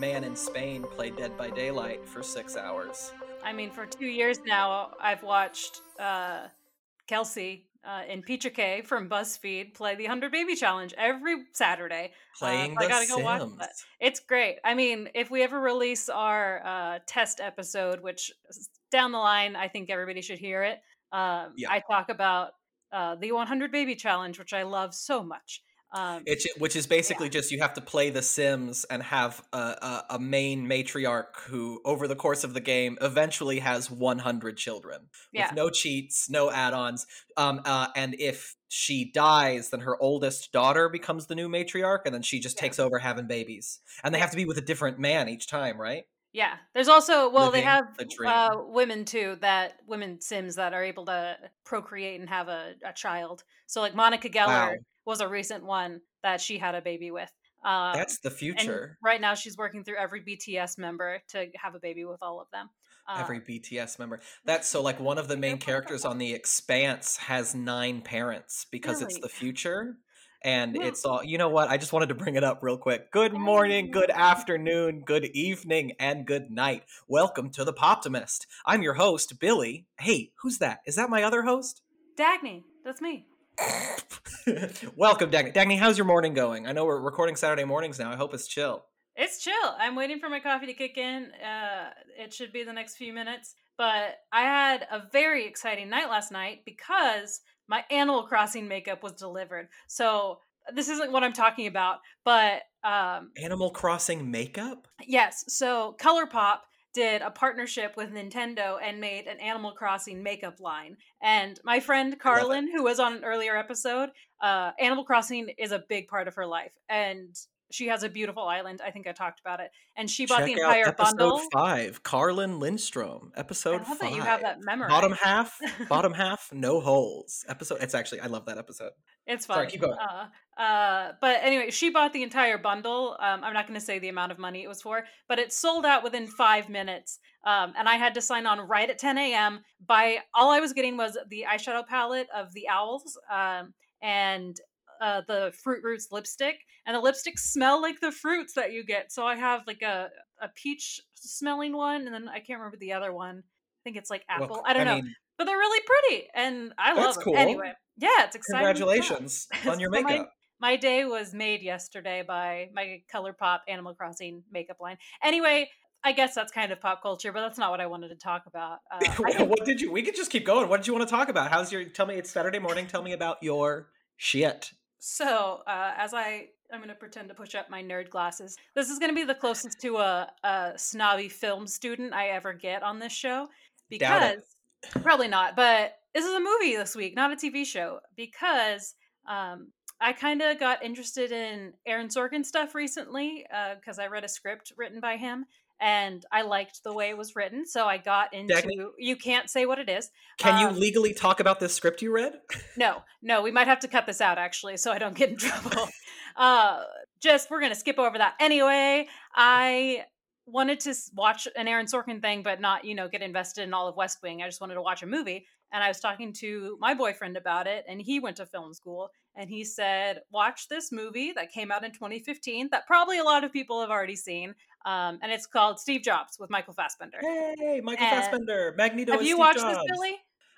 man in Spain play Dead by Daylight for six hours. I mean, for two years now, I've watched uh, Kelsey uh, Impicciche from BuzzFeed play the 100 Baby Challenge every Saturday. Playing uh, I gotta go watch Sims. that. It's great. I mean, if we ever release our uh, test episode, which down the line, I think everybody should hear it. Um, Yeah. I talk about uh, the 100 Baby Challenge, which I love so much. Um, It's, which is basically just you have to play The Sims and have a, a, a main matriarch who, over the course of the game, eventually has 100 children with Yeah. no cheats, no add-ons. Um, uh, and if she dies, then her oldest daughter becomes the new matriarch, and then she just Yeah. takes over having babies. And they have to be with a different man each time, right? Yeah, there's also well, they have the uh, women too that women Sims that are able to procreate and have a, a child. So like Monica Geller Wow. Was a recent one that she had a baby with. Um, That's the and future. right now she's working through every BTS member to have a baby with all of them. Um, Every BTS member. That's so like one of the main characters on The Expanse has nine parents because it's the future. And Hmm. it's all, you know what? I just wanted to bring it up real quick. Good morning, good afternoon, good evening, and good night. Welcome to The Poptimist. I'm your host, Billy. Hey, who's that? Is that my other host? Dagny, that's me. Welcome, Dagny. Dagny, how's your morning going? I know we're recording Saturday mornings now. I hope it's chill. It's chill. I'm waiting for my coffee to kick in. Uh, it should be the next few minutes. But I had a very exciting night last night because my Animal Crossing makeup was delivered. So this isn't what I'm talking about, but um, Animal Crossing makeup? yes. So ColourPop did a partnership with Nintendo and made an Animal Crossing makeup line. And my friend Carlin, who was on an earlier episode, uh, Animal Crossing is a big part of her life, and she has a beautiful island. I think I talked about it, and she bought Check the entire episode bundle. five. Carlin Lindstrom, episode I love five. that you have that memory. Bottom half, bottom half, no holes. Episode. It's actually I love that episode. It's fun. Sorry, keep going. Uh, uh, but anyway, she bought the entire bundle. Um, I'm not going to say the amount of money it was for, but it sold out within five minutes. Um, and I had to sign on right at 10 a.m. By all I was getting was the eyeshadow palette of the owls um, and uh, the Fruit Roots lipstick. And the lipsticks smell like the fruits that you get. So I have like a, a peach smelling one, and then I can't remember the other one. I think it's like Well, apple. I don't know, mean, but they're really pretty, and I love That's them. cool. Anyway, yeah, it's exciting. congratulations on your makeup. My day was made yesterday by my ColourPop Animal Crossing makeup line. Anyway, I guess that's kind of pop culture, but that's not what I wanted to talk about. Uh, what did you? We could just keep going. What did you want to talk about? How's your? Tell me. It's Saturday morning. Tell me about your shit. so, uh, as I I'm going to pretend to push up my nerd glasses. This is going to be the closest to a, a snobby film student I ever get on this show Doubt because it. probably not. But this is a movie this week, not a TV show, because um, I kind of got interested in Aaron Sorkin stuff recently because I read a script written by him and I liked the way it was written. So I got into. Dagny? You can't say what it is. Can you Um, legally talk about this script you read? No, no, we might have to cut this out actually, so I don't get in trouble. uh, just we're gonna skip over that anyway. I wanted to watch an Aaron Sorkin thing, but not you know get invested in all of West Wing. I just wanted to watch a movie, and I was talking to my boyfriend about it, and he went to film school, and he said, "Watch this movie that came out in 2015 that probably a lot of people have already seen." Um, and it's called Steve Jobs with Michael Fassbender. Hey, Michael And- Fassbender, Magneto. Have as you Steve watched Jobs. this, Billy?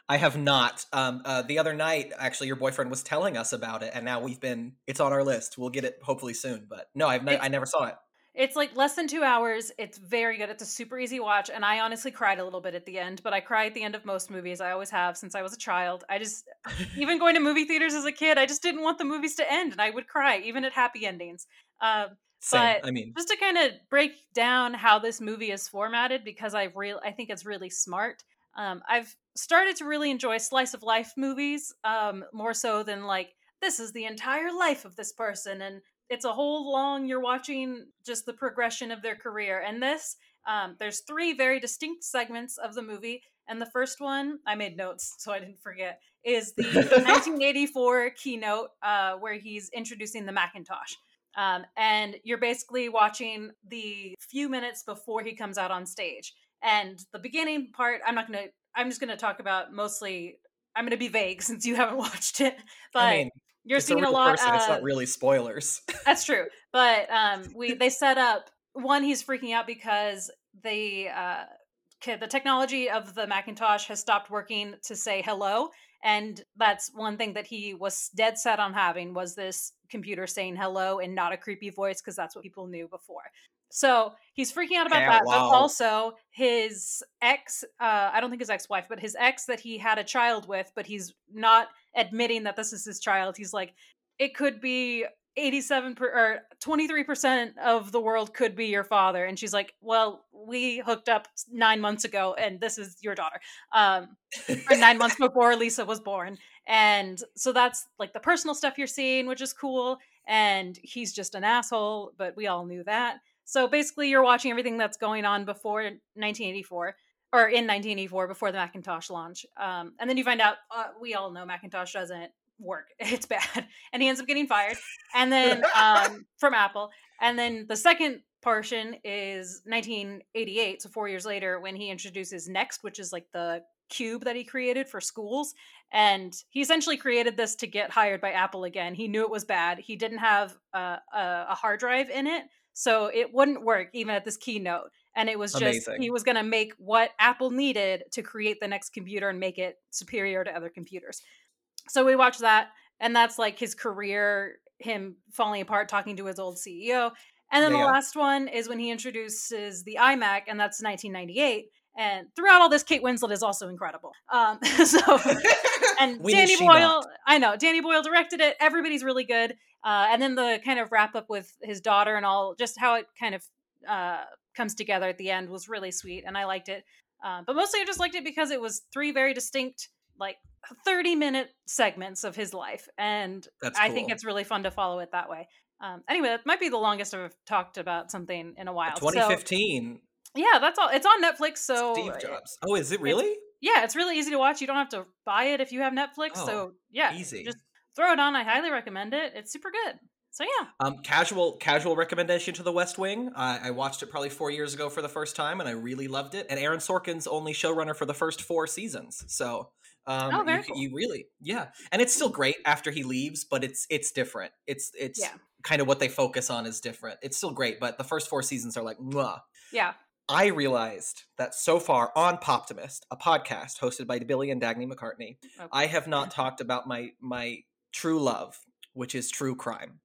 I have not. Um, uh, the other night, actually, your boyfriend was telling us about it, and now we've been. It's on our list. We'll get it hopefully soon. But no, I've ne- I never saw it. It's like less than two hours. It's very good. It's a super easy watch, and I honestly cried a little bit at the end. But I cry at the end of most movies. I always have since I was a child. I just, even going to movie theaters as a kid, I just didn't want the movies to end, and I would cry even at happy endings. Um, Same. but- I mean, just to kind of break down how this movie is formatted, because I real I think it's really smart. Um, I've started to really enjoy slice of life movies um, more so than like this is the entire life of this person and it's a whole long you're watching just the progression of their career and this um, there's three very distinct segments of the movie and the first one i made notes so i didn't forget is the 1984 keynote uh, where he's introducing the macintosh um, and you're basically watching the few minutes before he comes out on stage and the beginning part i'm not gonna i'm just gonna talk about mostly i'm gonna be vague since you haven't watched it but I mean, you're it's seeing a, real lot person. it's uh, not really spoilers. that's true. But um we they set up one, he's freaking out because they uh, the technology of the Macintosh has stopped working to say hello, and that's one thing that he was dead set on having was this computer saying hello and not a creepy voice because that's what people knew before. So he's freaking out about that, wow. but also his ex, uh, I don't think his ex wife, but his ex that he had a child with, but he's not admitting that this is his child. He's like, it could be 87 per, or 23% of the world could be your father. And she's like, well, we hooked up nine months ago and this is your daughter. Um, or nine months before Lisa was born. And so that's like the personal stuff you're seeing, which is cool. And he's just an asshole, but we all knew that. So basically, you're watching everything that's going on before 1984 or in 1984 before the Macintosh launch. Um, and then you find out uh, we all know Macintosh doesn't work. It's bad. And he ends up getting fired. And then um, from Apple. And then the second portion is 1988, so four years later, when he introduces NeXT, which is like the cube that he created for schools. And he essentially created this to get hired by Apple again. He knew it was bad. He didn't have a, a, a hard drive in it, so it wouldn't work even at this keynote. And it was just Amazing. he was going to make what Apple needed to create the next computer and make it superior to other computers. So we watched that, and that's like his career, him falling apart, talking to his old CEO. And then Yeah, the last one is when he introduces the iMac, and that's 1998. And throughout all this, Kate Winslet is also incredible. Um, so and Danny Boyle, not. I know Danny Boyle directed it. Everybody's really good. Uh, and then the kind of wrap up with his daughter and all, just how it kind of uh, comes together at the end was really sweet, and I liked it. Uh, but mostly, I just liked it because it was three very distinct, like thirty minute segments of his life, and That's I think it's really fun to follow it that way. Um, anyway, that might be the longest I've talked about something in a while. So, 2015. yeah, that's all. It's on Netflix, so Steve Jobs. Oh, is it really? yeah, it's really easy to watch. You don't have to buy it if you have Netflix. Oh, so yeah, easy. Just throw it on. I highly recommend it. It's super good. So yeah, Um, casual casual recommendation to The West Wing. I I watched it probably four years ago for the first time, and I really loved it. And Aaron Sorkin's only showrunner for the first four seasons, so um, Oh, very you, cool. you really yeah. And it's still great after he leaves, but it's it's different. It's it's Yeah. kind of what they focus on is different. It's still great, but the first four seasons are like mwah. yeah. I realized that so far on Poptimist, a podcast hosted by Billy and Dagny McCartney, Okay. I have not talked about my my true love, which is true crime.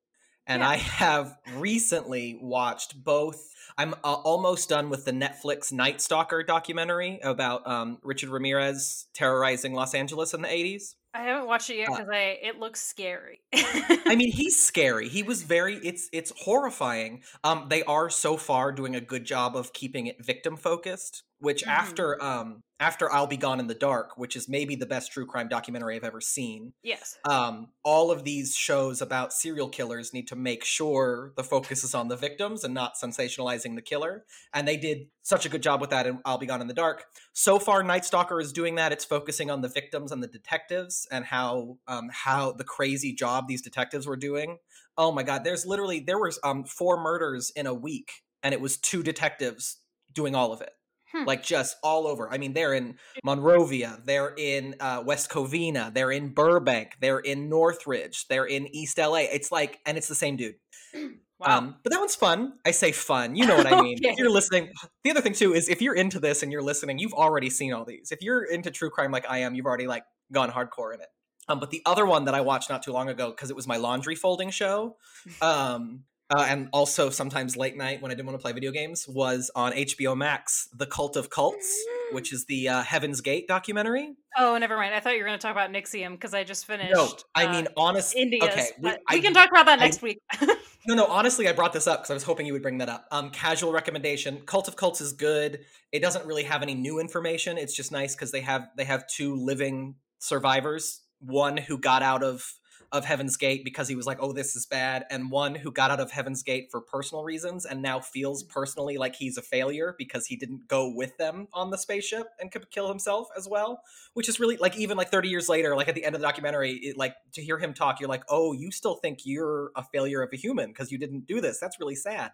And Yeah. I have recently watched both. I'm uh, almost done with the Netflix Night Stalker documentary about um, Richard Ramirez terrorizing Los Angeles in the 80s. I haven't watched it yet Uh, because I it looks scary. I mean, he's scary. He was very it's it's horrifying. Um they are so far doing a good job of keeping it victim focused, which Mhm. after um after I'll Be Gone in the Dark, which is maybe the best true crime documentary I've ever seen. yes. Um all of these shows about serial killers need to make sure the focus is on the victims and not sensationalizing the killer, and they did such a good job with that in I'll Be Gone in the Dark. So far Night Stalker is doing that. It's focusing on the victims and the detectives and how um how the crazy job these detectives were doing oh my god there's literally there was um four murders in a week and it was two detectives doing all of it Hmm. like just all over i mean they're in monrovia they're in uh, west covina they're in burbank they're in northridge they're in east la it's like and it's the same dude Wow. um, but that one's fun. I say fun. You know what I mean. Okay. If you're listening, the other thing too is if you're into this and you're listening, you've already seen all these. If you're into true crime like I am, you've already like gone hardcore in it. Um, but the other one that I watched not too long ago because it was my laundry folding show, um, uh, and also sometimes late night when I didn't want to play video games was on HBO Max, The Cult of Cults, which is the uh, Heaven's Gate documentary. oh, never mind. I thought you were going to talk about NXIVM because I just finished. No, I uh, mean honest. India's. okay, we- but we can talk about that I- next week. No, no, honestly, I brought this up because I was hoping you would bring that up. Um, casual recommendation. Cult of Cults is good. It doesn't really have any new information. It's just nice because they have they have two living survivors. One who got out of of Heaven's Gate because he was like, "Oh, this is bad," and one who got out of Heaven's Gate for personal reasons and now feels mm-hmm. personally like he's a failure because he didn't go with them on the spaceship and could kill himself as well. Which is really like even like thirty years later, like at the end of the documentary, it, like to hear him talk, you're like, "Oh, you still think you're a failure of a human because you didn't do this." That's really sad.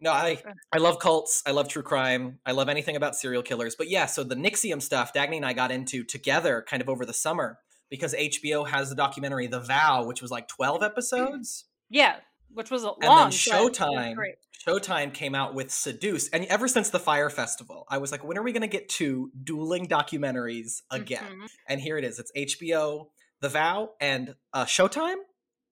No, I I love cults. I love true crime. I love anything about serial killers. But yeah, so the NXIVM stuff, Dagny and I got into together kind of over the summer because HBO has the documentary The Vow, which was like 12 episodes. yeah. which was a and long. then but Showtime. Showtime came out with Seduce, and ever since the Fyre Festival, I was like, when are we going to get two dueling documentaries again? Mhm. And here it is. It's HBO, The Vow, and uh, Showtime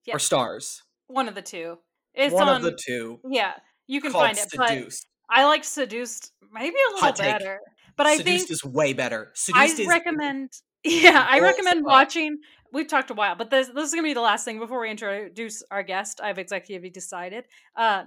Yeah. or Stars. One of the two. It's One on. of the two. yeah, you can find it, but Seduce. I like Seduced maybe a little better. But I Seduced think is way better. I Seduced is recommend. Yeah, I recommend watching. We've talked a while, but this this is gonna be the last thing before we introduce our guest. I've executively decided. Uh,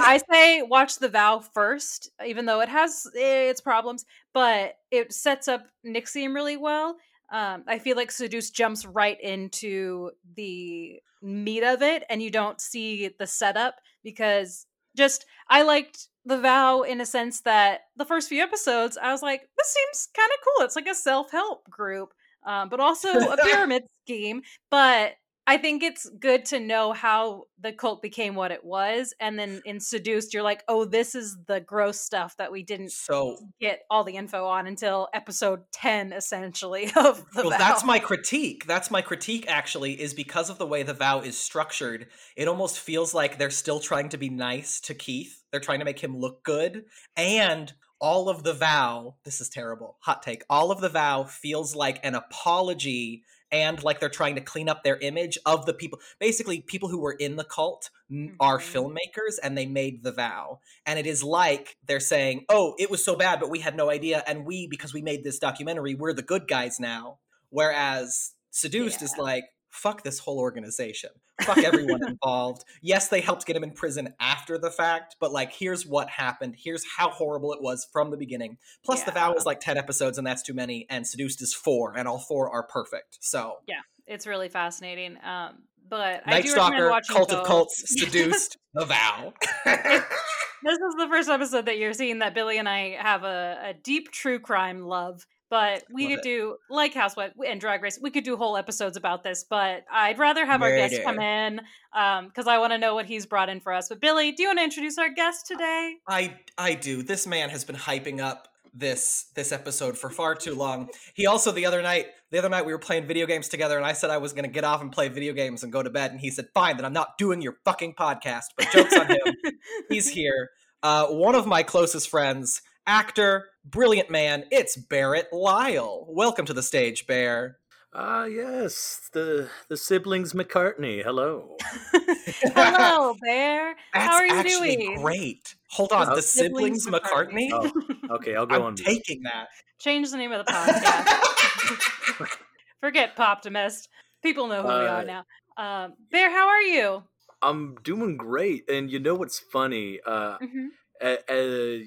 I say watch The Vow first, even though it has its problems, but it sets up NXIVM really well. Um, I feel like Seduce jumps right into the meat of it, and you don't see the setup because just I liked The Vow in a sense that the first few episodes, I was like, this seems kind of cool. It's like a self help group, um, but also a pyramid scheme. But I think it's good to know how the cult became what it was. And then in Seduced, you're like, oh, this is the gross stuff that we didn't so get all the info on until episode 10, essentially, of the well, vow. that's my critique. That's my critique. Actually, is because of the way the vow is structured. It almost feels like they're still trying to be nice to Keith. They're trying to make him look good, and all of the vow. This is terrible. Hot take. All of the vow feels like an apology. And like they're trying to clean up their image of the people. Basically, people who were in the cult n- are mm-hmm. filmmakers and they made the vow. And it is like they're saying, oh, it was so bad, but we had no idea. And we, because we made this documentary, we're the good guys now. Whereas Seduced is like, fuck this whole organization. Fuck everyone involved. Yes, they helped get him in prison after the fact, but like, here's what happened. Here's how horrible it was from the beginning. Plus, the vow is like 10 episodes, and that's too many. And Seduced is four, and all four are perfect. So, yeah, it's really fascinating. Um, but I Night do recommend Stalker, watching Cult of. Cults, Seduced, The Vow. this is the first episode that you're seeing that Billy and I have a, a deep true crime love. But we Love could it. do like Housewife and Drag Race. We could do whole episodes about this, but I'd rather have our guest come in because I want to know what he's brought in for us. But Billy, do you want to introduce our guest today? I I do. This man has been hyping up this this episode for far too long. He also the other night the other night we were playing video games together and I said I was going to get off and play video games and go to bed and he said fine then I'm not doing your fucking podcast. But jokes on him. He's here. Uh, one of my closest friends, actor, brilliant man. It's Barrett Lyle. Welcome to the stage, Bear. Ah, yes, the the siblings McCartney. Hello. Hello, Bear. That's How are you actually doing? great. Hold on, The the siblings, McCartney. Oh, okay, I'll go I'm on. taking that. Change the name of the podcast. Forget Poptimist. People know who we are Uh, now. Um, Bear, how are you? I'm doing great, and you know what's funny? Uh, hmm uh, uh,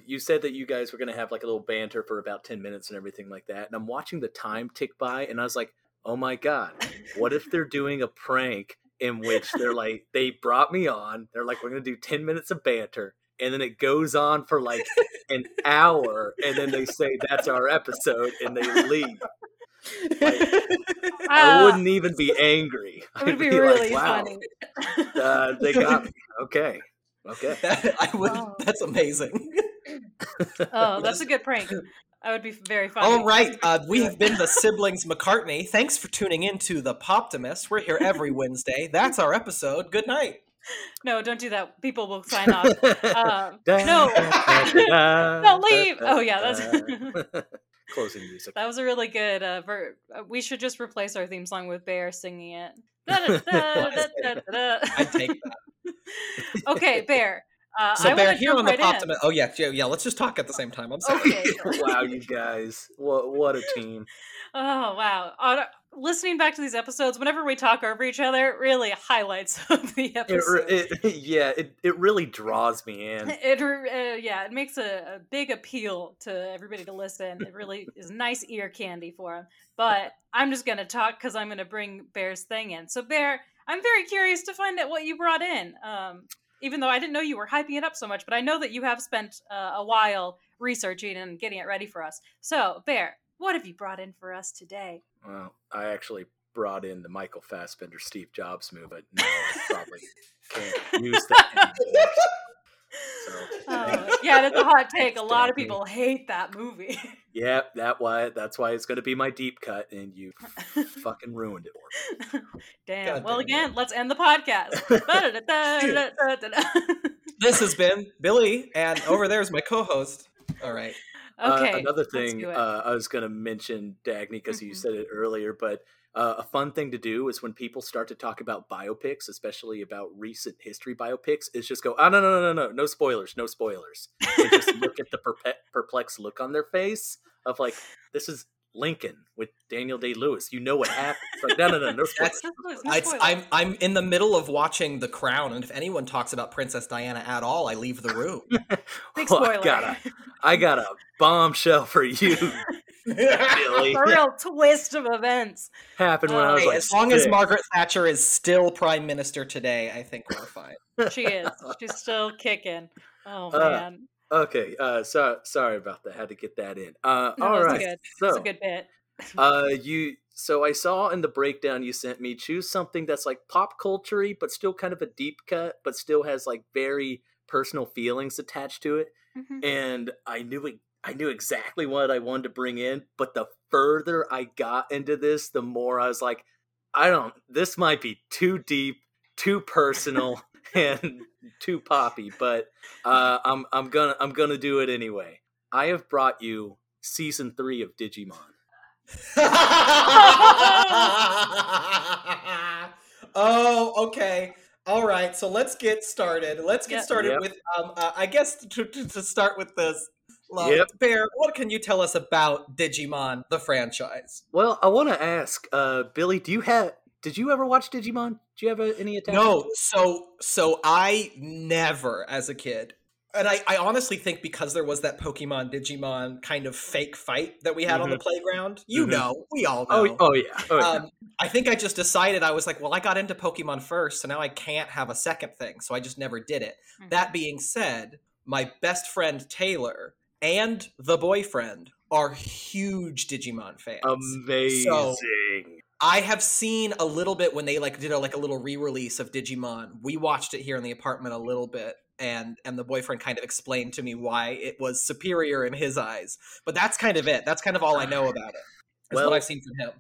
you said that you guys were gonna have like a little banter for about ten minutes and everything like that, and I'm watching the time tick by, and I was like, oh my god, what if they're doing a prank in which they're like, they brought me on, they're like, we're gonna do ten minutes of banter. And then it goes on for like an hour, and then they say that's our episode, and they leave. I Uh, wouldn't even be angry. It would I'd be like, really "Wow, funny. Uh, they got me. Okay. Okay. That- I would. Oh. That's amazing. Oh, that's a good prank. I would be very funny. All right, uh, we have been the siblings McCartney. Thanks for tuning in to the Poptimist. We're here every Wednesday. That's our episode. Good night. No, don't do that. People will sign off. Um, no. da- No, leave. Oh, yeah, that's- closing music. that was a really good. Uh, ver- uh, we should just replace our theme song with Bear singing it. I'd take that. okay, Bear. Uh, So I Bear, here on the right in. Oh yeah, yeah, yeah. Let's just talk at the same time. I'm sorry. Okay. wow, you guys. What what a team. Oh wow! Listening back to these episodes, whenever we talk over each other, it really highlights of the episode. re- it, yeah, it, it really draws me in. It, uh, yeah, it makes a, a big appeal to everybody to listen. It really is nice ear candy for them. But I'm just gonna talk because I'm gonna bring Bear's thing in. So Bear, I'm very curious to find out what you brought in. Um, even though I didn't know you were hyping it up so much, but I know that you have spent uh, a while researching and getting it ready for us. So Bear, what have you brought in for us today? Well, I actually brought in the Michael Fassbender Steve Jobs move, but no, I probably can't use that anymore. So, Uh, yeah, that's a hot take. A lot of Thank you. people hate that movie. Yep, that why that's why it's going to be my deep cut, and you fucking ruined it for me. Damn. God well, damn it. again, let's end the podcast. This has been Billy, and over there's my co-host. All right. Okay. Uh, another thing uh, I was going to mention, Dagny, because you Mhm. said it earlier, but uh, a fun thing to do is when people start to talk about biopics, especially about recent history biopics, is just go, oh, no, no, no, no, no, no spoilers, no spoilers. And just look at the perpe- perplexed look on their face of like, this is Lincoln with Daniel Day Lewis. You know what happened. It's like, no, no, no, no spoilers. No spoilers, It's, spoilers. I'm I'm in the middle of watching The Crown, and if anyone talks about Princess Diana at all, I leave the room. Big Well, spoiler. I got a, I got a bombshell for you, Billy. a real twist of events. Happened when I was like, as long as. Margaret Thatcher is still prime minister today, I think we're fine. She is. She's still kicking. Oh Uh, man, Okay, uh, so, sorry about that. Had to get that in. Uh, No, all that's right. good. So, it's a good bit. uh, you. So I saw in the breakdown you sent me choose something that's like pop culture but still kind of a deep cut, but still has like very personal feelings attached to it. Mhm. And I knew it. I knew exactly what I wanted to bring in, but the further I got into this, the more I was like, I don't. This might be too deep, too personal, and too poppy. But uh, I'm I'm gonna I'm gonna do it anyway. I have brought you season three of Digimon. oh, okay. All right. So let's get started. Let's get Yep. started Yep. with, um, uh, I guess, to, to, to start with this. Love. Yep. Bear, what can you tell us about Digimon, the franchise? Well, I want to ask, uh, Billy, do you have? Did you ever watch Digimon? Do you have uh, any attachment? No, so so I never as a kid. And I, I honestly think because there was that Pokemon Digimon kind of fake fight that we had on the playground, you Mhm. know, we all know. Oh, oh yeah. Oh, yeah. um, I think I just decided I was like, well, I got into Pokemon first, so now I can't have a second thing, so I just never did it. Mhm. That being said, my best friend Taylor and the boyfriend are huge Digimon fans. Amazing. I have seen a little bit when they like did a, like a little re-release of Digimon. We watched it here in the apartment a little bit, and and the boyfriend kind of explained to me why it was superior in his eyes. But that's kind of it. That's kind of all I know about it. Is Well- what I've seen from him.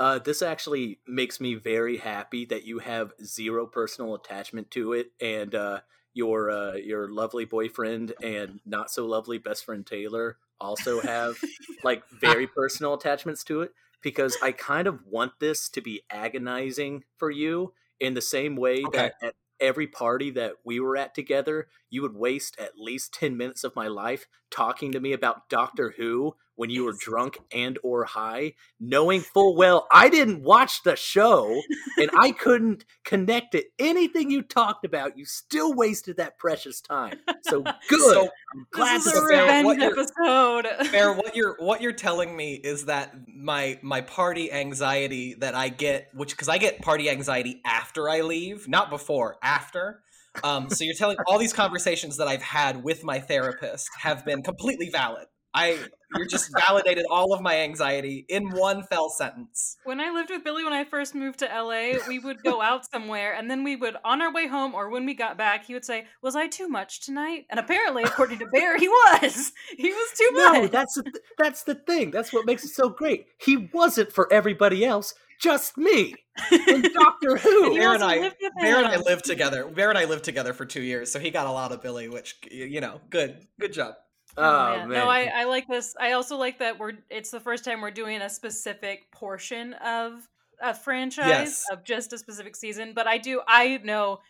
uh, this actually makes me very happy that you have zero personal attachment to it, and uh, your uh, your lovely boyfriend and not so lovely best friend Taylor also have like very personal attachments to it. Because I kind of want this to be agonizing for you in the same way Okay. that at every party that we were at together, you would waste at least ten minutes of my life talking to me about Doctor Who when you were drunk and or high knowing full well I didn't watch the show and I couldn't connect to anything you talked about. You still wasted that precious time. So good. So- I'm glad This is to a Bear, revenge what episode. Bear, what you're what you're telling me is that my my party anxiety that I get, which because I get party anxiety after I leave, not before, after. Um, so you're telling all these conversations that I've had with my therapist have been completely valid. I you're just validated all of my anxiety in one fell sentence. When I lived with Billy when I first moved to LA, we would go out somewhere and then we would, on our way home or when we got back, he would say, Was I too much tonight? And apparently, according to Bear, he was. He was too much. No, that's that's the thing. That's what makes it so great. He wasn't for everybody else, just me. And Doctor Who. you Bear and I- lived Bear and I lived together. Bear and I lived together for two years, so he got a lot of Billy, which you know, good, good job. Oh, Oh, man. man. No, I, I like this. I also like that we're it's the first time we're doing a specific portion of a franchise Yes. of just a specific season. But I do I know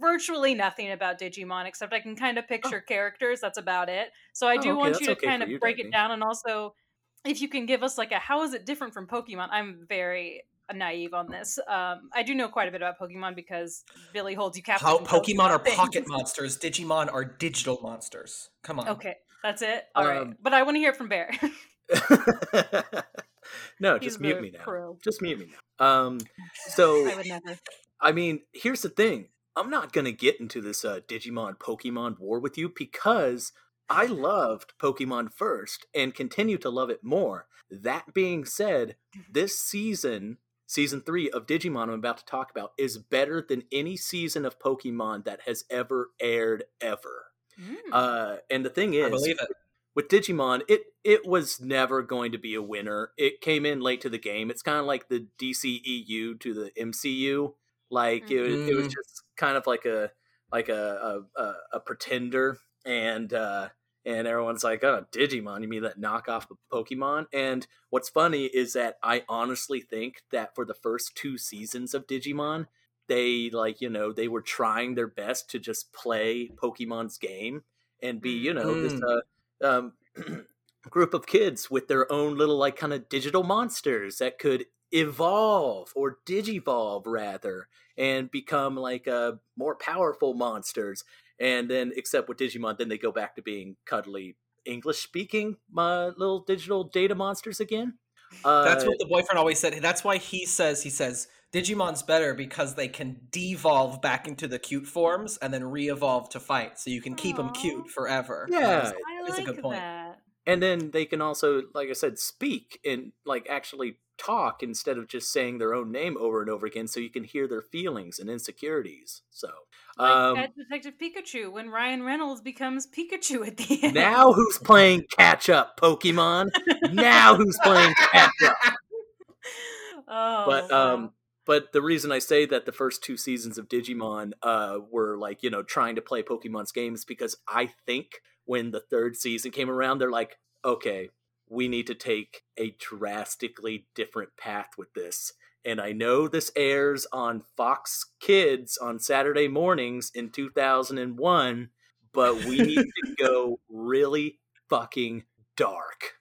virtually nothing about Digimon except I can kind of oh. picture characters. That's about it. So I Oh, do okay, want that's you to okay kind of you, break Dagny. it down and also if you can give us like a how is it different from Pokemon? I'm very naive on this. Um, I do know quite a bit about Pokemon because Billy holds you captive. How in Pokemon are things. pocket monsters. Digimon are digital monsters. Come on. Okay, that's it. All right, Um, but I want to hear it from Bear. no, He's just mute me now. pro. Just mute me now. Um, so I would never. I mean, here's the thing. I'm not going to get into this uh, Digimon Pokemon war with you because I loved Pokemon first and continue to love it more. That being said, this season, season three of Digimon I'm about to talk about, is better than any season of Pokemon that has ever aired ever. Mm. Uh, and the thing I is, believe it. with Digimon, it it was never going to be a winner. It came in late to the game. It's kind of like the DCEU to the MCU. Like it, mm. it was mm. just kind of like a like a a, a pretender, and uh, and everyone's like, "Oh, Digimon? You mean that knockoff of Pokemon?" And what's funny is that I honestly think that for the first two seasons of Digimon, they like you know they were trying their best to just play Pokemon's game and be you know mm. this uh, um, group of kids with their own little like kind of digital monsters that could evolve or digivolve rather and become like uh, more powerful monsters. And then except with digimon then they go back to being cuddly english speaking my little digital data monsters again. Uh, that's what the boyfriend always said. That's why he says he says digimon's better because they can devolve back into the cute forms and then re-evolve to fight so you can keep Aww. them cute forever. Yeah I like a good point. that and then they can also like i said speak and like actually talk instead of just saying their own name over and over again so you can hear their feelings and insecurities so um, like detective pikachu when ryan reynolds becomes pikachu at the end. Now who's playing catch up pokemon? Now who's playing catch up oh but um but the reason I say that the first two seasons of Digimon uh, were like, you know, trying to play Pokemon's games because I think when the third season came around, they're like, okay, we need to take a drastically different path with this. And I know this airs on Fox Kids on Saturday mornings in 2001, but we need to go really fucking dark.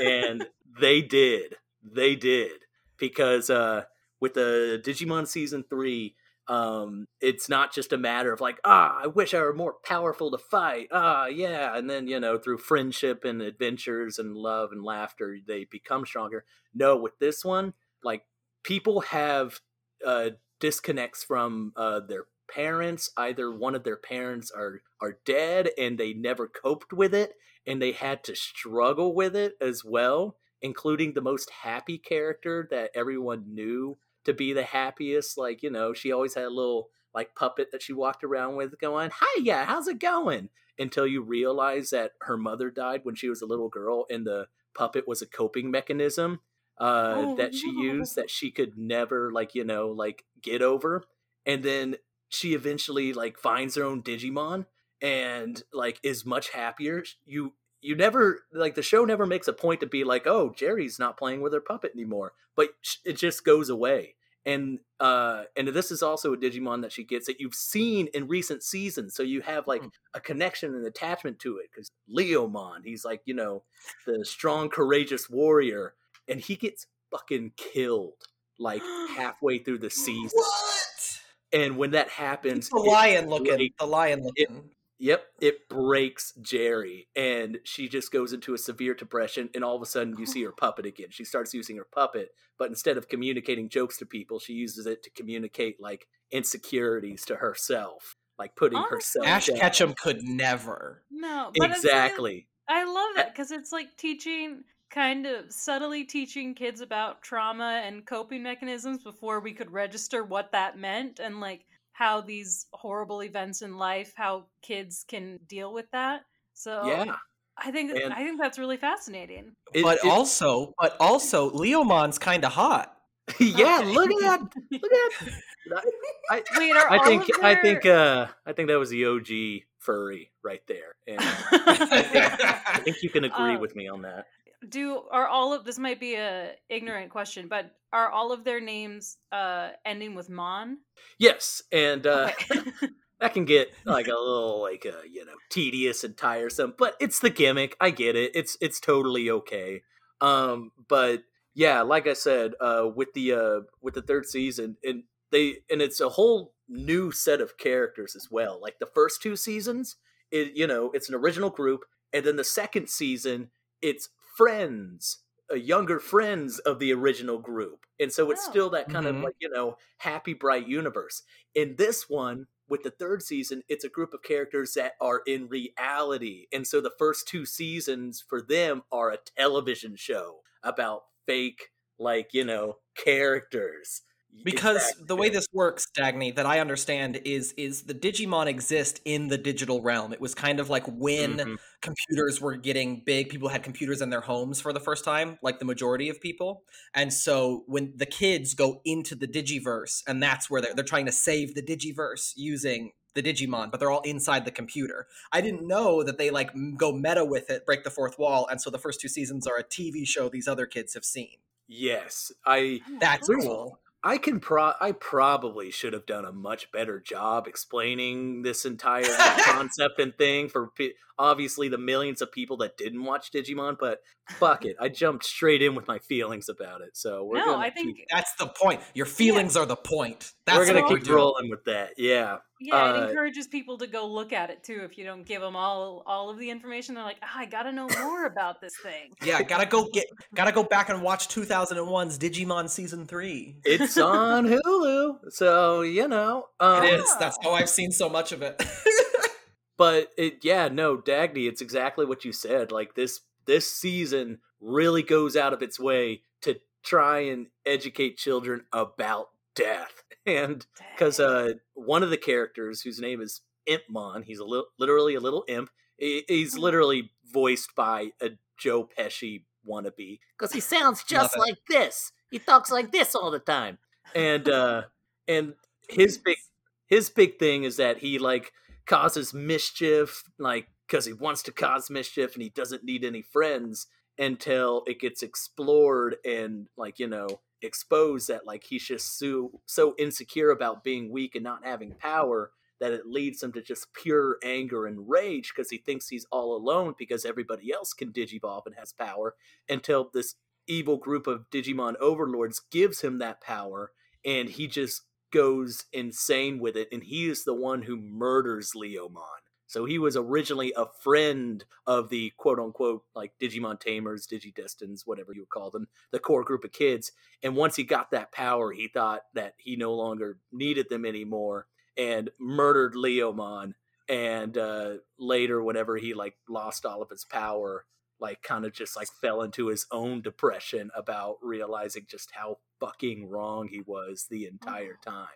And they did. They did. Because uh, with the Digimon season three, um, it's not just a matter of like, ah, I wish I were more powerful to fight. Ah, yeah. And then, you know, through friendship and adventures and love and laughter, they become stronger. No, with this one, like people have uh, disconnects from uh, their parents. Either one of their parents are, are dead and they never coped with it and they had to struggle with it as well, including the most happy character that everyone knew to be the happiest. Like, you know, she always had a little like puppet that she walked around with going, Hi, yeah, how's it going? Until you realize that her mother died when she was a little girl and the puppet was a coping mechanism uh, oh, that she no. used that she could never, like, you know, like get over. And then she eventually like finds her own Digimon and like is much happier. You you never like the show never makes a point to be like, oh, Jeri's not playing with her puppet anymore, but it just goes away. And uh, and this is also a Digimon that she gets that you've seen in recent seasons, so you have like mm. a connection and attachment to it. Because Leomon, he's like you know the strong, courageous warrior, and he gets fucking killed like halfway through the season. What? And when that happens, the lion looking, the lion looking. Yep, it breaks Jeri, and she just goes into a severe depression. And all of a sudden, you see her puppet again. She starts using her puppet, but instead of communicating jokes to people, she uses it to communicate like insecurities to herself, like putting Honestly, herself. Ash down. Ketchum could never. No, exactly. I love that because it's like teaching kind of subtly teaching kids about trauma and coping mechanisms before we could register what that meant and like how these horrible events in life, how kids can deal with that. So yeah. I think and I think that's really fascinating. It, but it, also, but also, Leomon's kind of hot. yeah, look at that. Look at that. I, Wait, I think their... I think uh I think that was the OG furry right there, and I, think, I think you can agree um, with me on that do are all of this might be a ignorant question but are all of their names uh ending with mon yes and uh okay. that can get like a little like uh you know tedious and tiresome but it's the gimmick i get it it's it's totally okay um but yeah like i said uh with the uh with the third season and they and it's a whole new set of characters as well like the first two seasons it you know it's an original group and then the second season it's friends, uh, younger friends of the original group. And so it's oh. still that kind mm-hmm. of like, you know, happy, bright universe. In this one, with the third season, it's a group of characters that are in reality. And so the first two seasons for them are a television show about fake, like, you know, characters. Because Exactly. the way this works dagny that i understand is is the digimon exist in the digital realm it was kind of like when Mhm. computers were getting big people had computers in their homes for the first time like the majority of people and so when the kids go into the digiverse and that's where they're, they're trying to save the digiverse using the digimon but they're all inside the computer i didn't know that they like go meta with it break the fourth wall and so the first two seasons are a tv show these other kids have seen Yes, I Oh, that's cool. I can pro I probably should have done a much better job explaining this entire concept and thing for pe- obviously the millions of people that didn't watch Digimon, but fuck it, I jumped straight in with my feelings about it. So we're no, gonna I think keep, That's the point. Your feelings are the point. That's we're gonna keep rolling with that. Yeah, yeah, it uh, encourages people to go look at it too. If you don't give them all all of the information, they're like, ah, I gotta know more about this thing. Yeah, gotta go get, gotta go back and watch 2001's Digimon season three. it's on Hulu, so you know um, It is. That's how I've seen so much of it. but it yeah no dagny it's exactly what you said like this this season really goes out of its way to try and educate children about death and because uh one of the characters whose name is impmon he's a little literally a little imp he's Mhm. literally voiced by a joe pesci wannabe because he sounds just like this. He talks like this all the time. And uh and his big his big thing is that he like causes mischief like because he wants to cause mischief and he doesn't need any friends until it gets explored and like you know exposed that like he's just so so insecure about being weak and not having power that it leads him to just pure anger and rage because he thinks he's all alone because everybody else can digivolve and has power until this evil group of digimon overlords gives him that power and he just goes insane with it and he is the one who murders leomon so he was originally a friend of the quote unquote like Digimon Tamers, Digidestins, whatever you would call them, the core group of kids. And once he got that power, he thought that he no longer needed them anymore and murdered Leomon. And uh, later, whenever he like lost all of his power, like kind of just like fell into his own depression about realizing just how fucking wrong he was the entire time.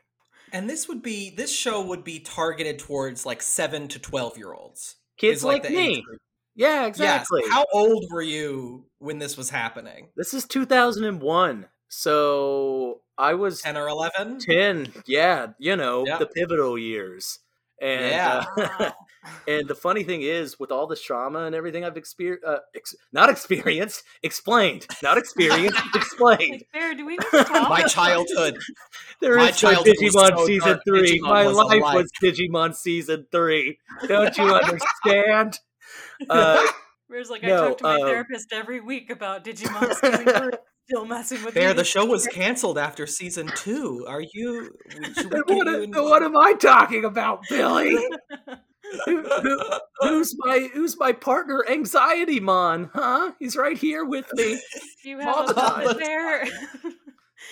And this would be this show would be targeted towards like seven to twelve year olds. Kids is, like, me. Yeah, exactly. Yes. How old were you when this was happening? This is 2001. So I was Ten or eleven? 10. Yeah, you know, Yeah. the pivotal years. And Yeah. uh. and the funny thing is with all this trauma and everything I've experienced uh, ex- not experienced, explained. Not experienced, explained. like, Bear, do we need to talk? My childhood. There my is childhood Digimon so season dark, 3. Digimon My was life alive. was Digimon season 3. Don't you understand? Uh, Bear's like, no, I talk to my um, therapist every week about Digimon season three. Still messing with There, me. the show was canceled after season two. Are you? Should we what, you in- what am I talking about, Billy? Who- who- who's my who's my partner anxiety mon huh he's right here with me you all have the a puppet time. bear.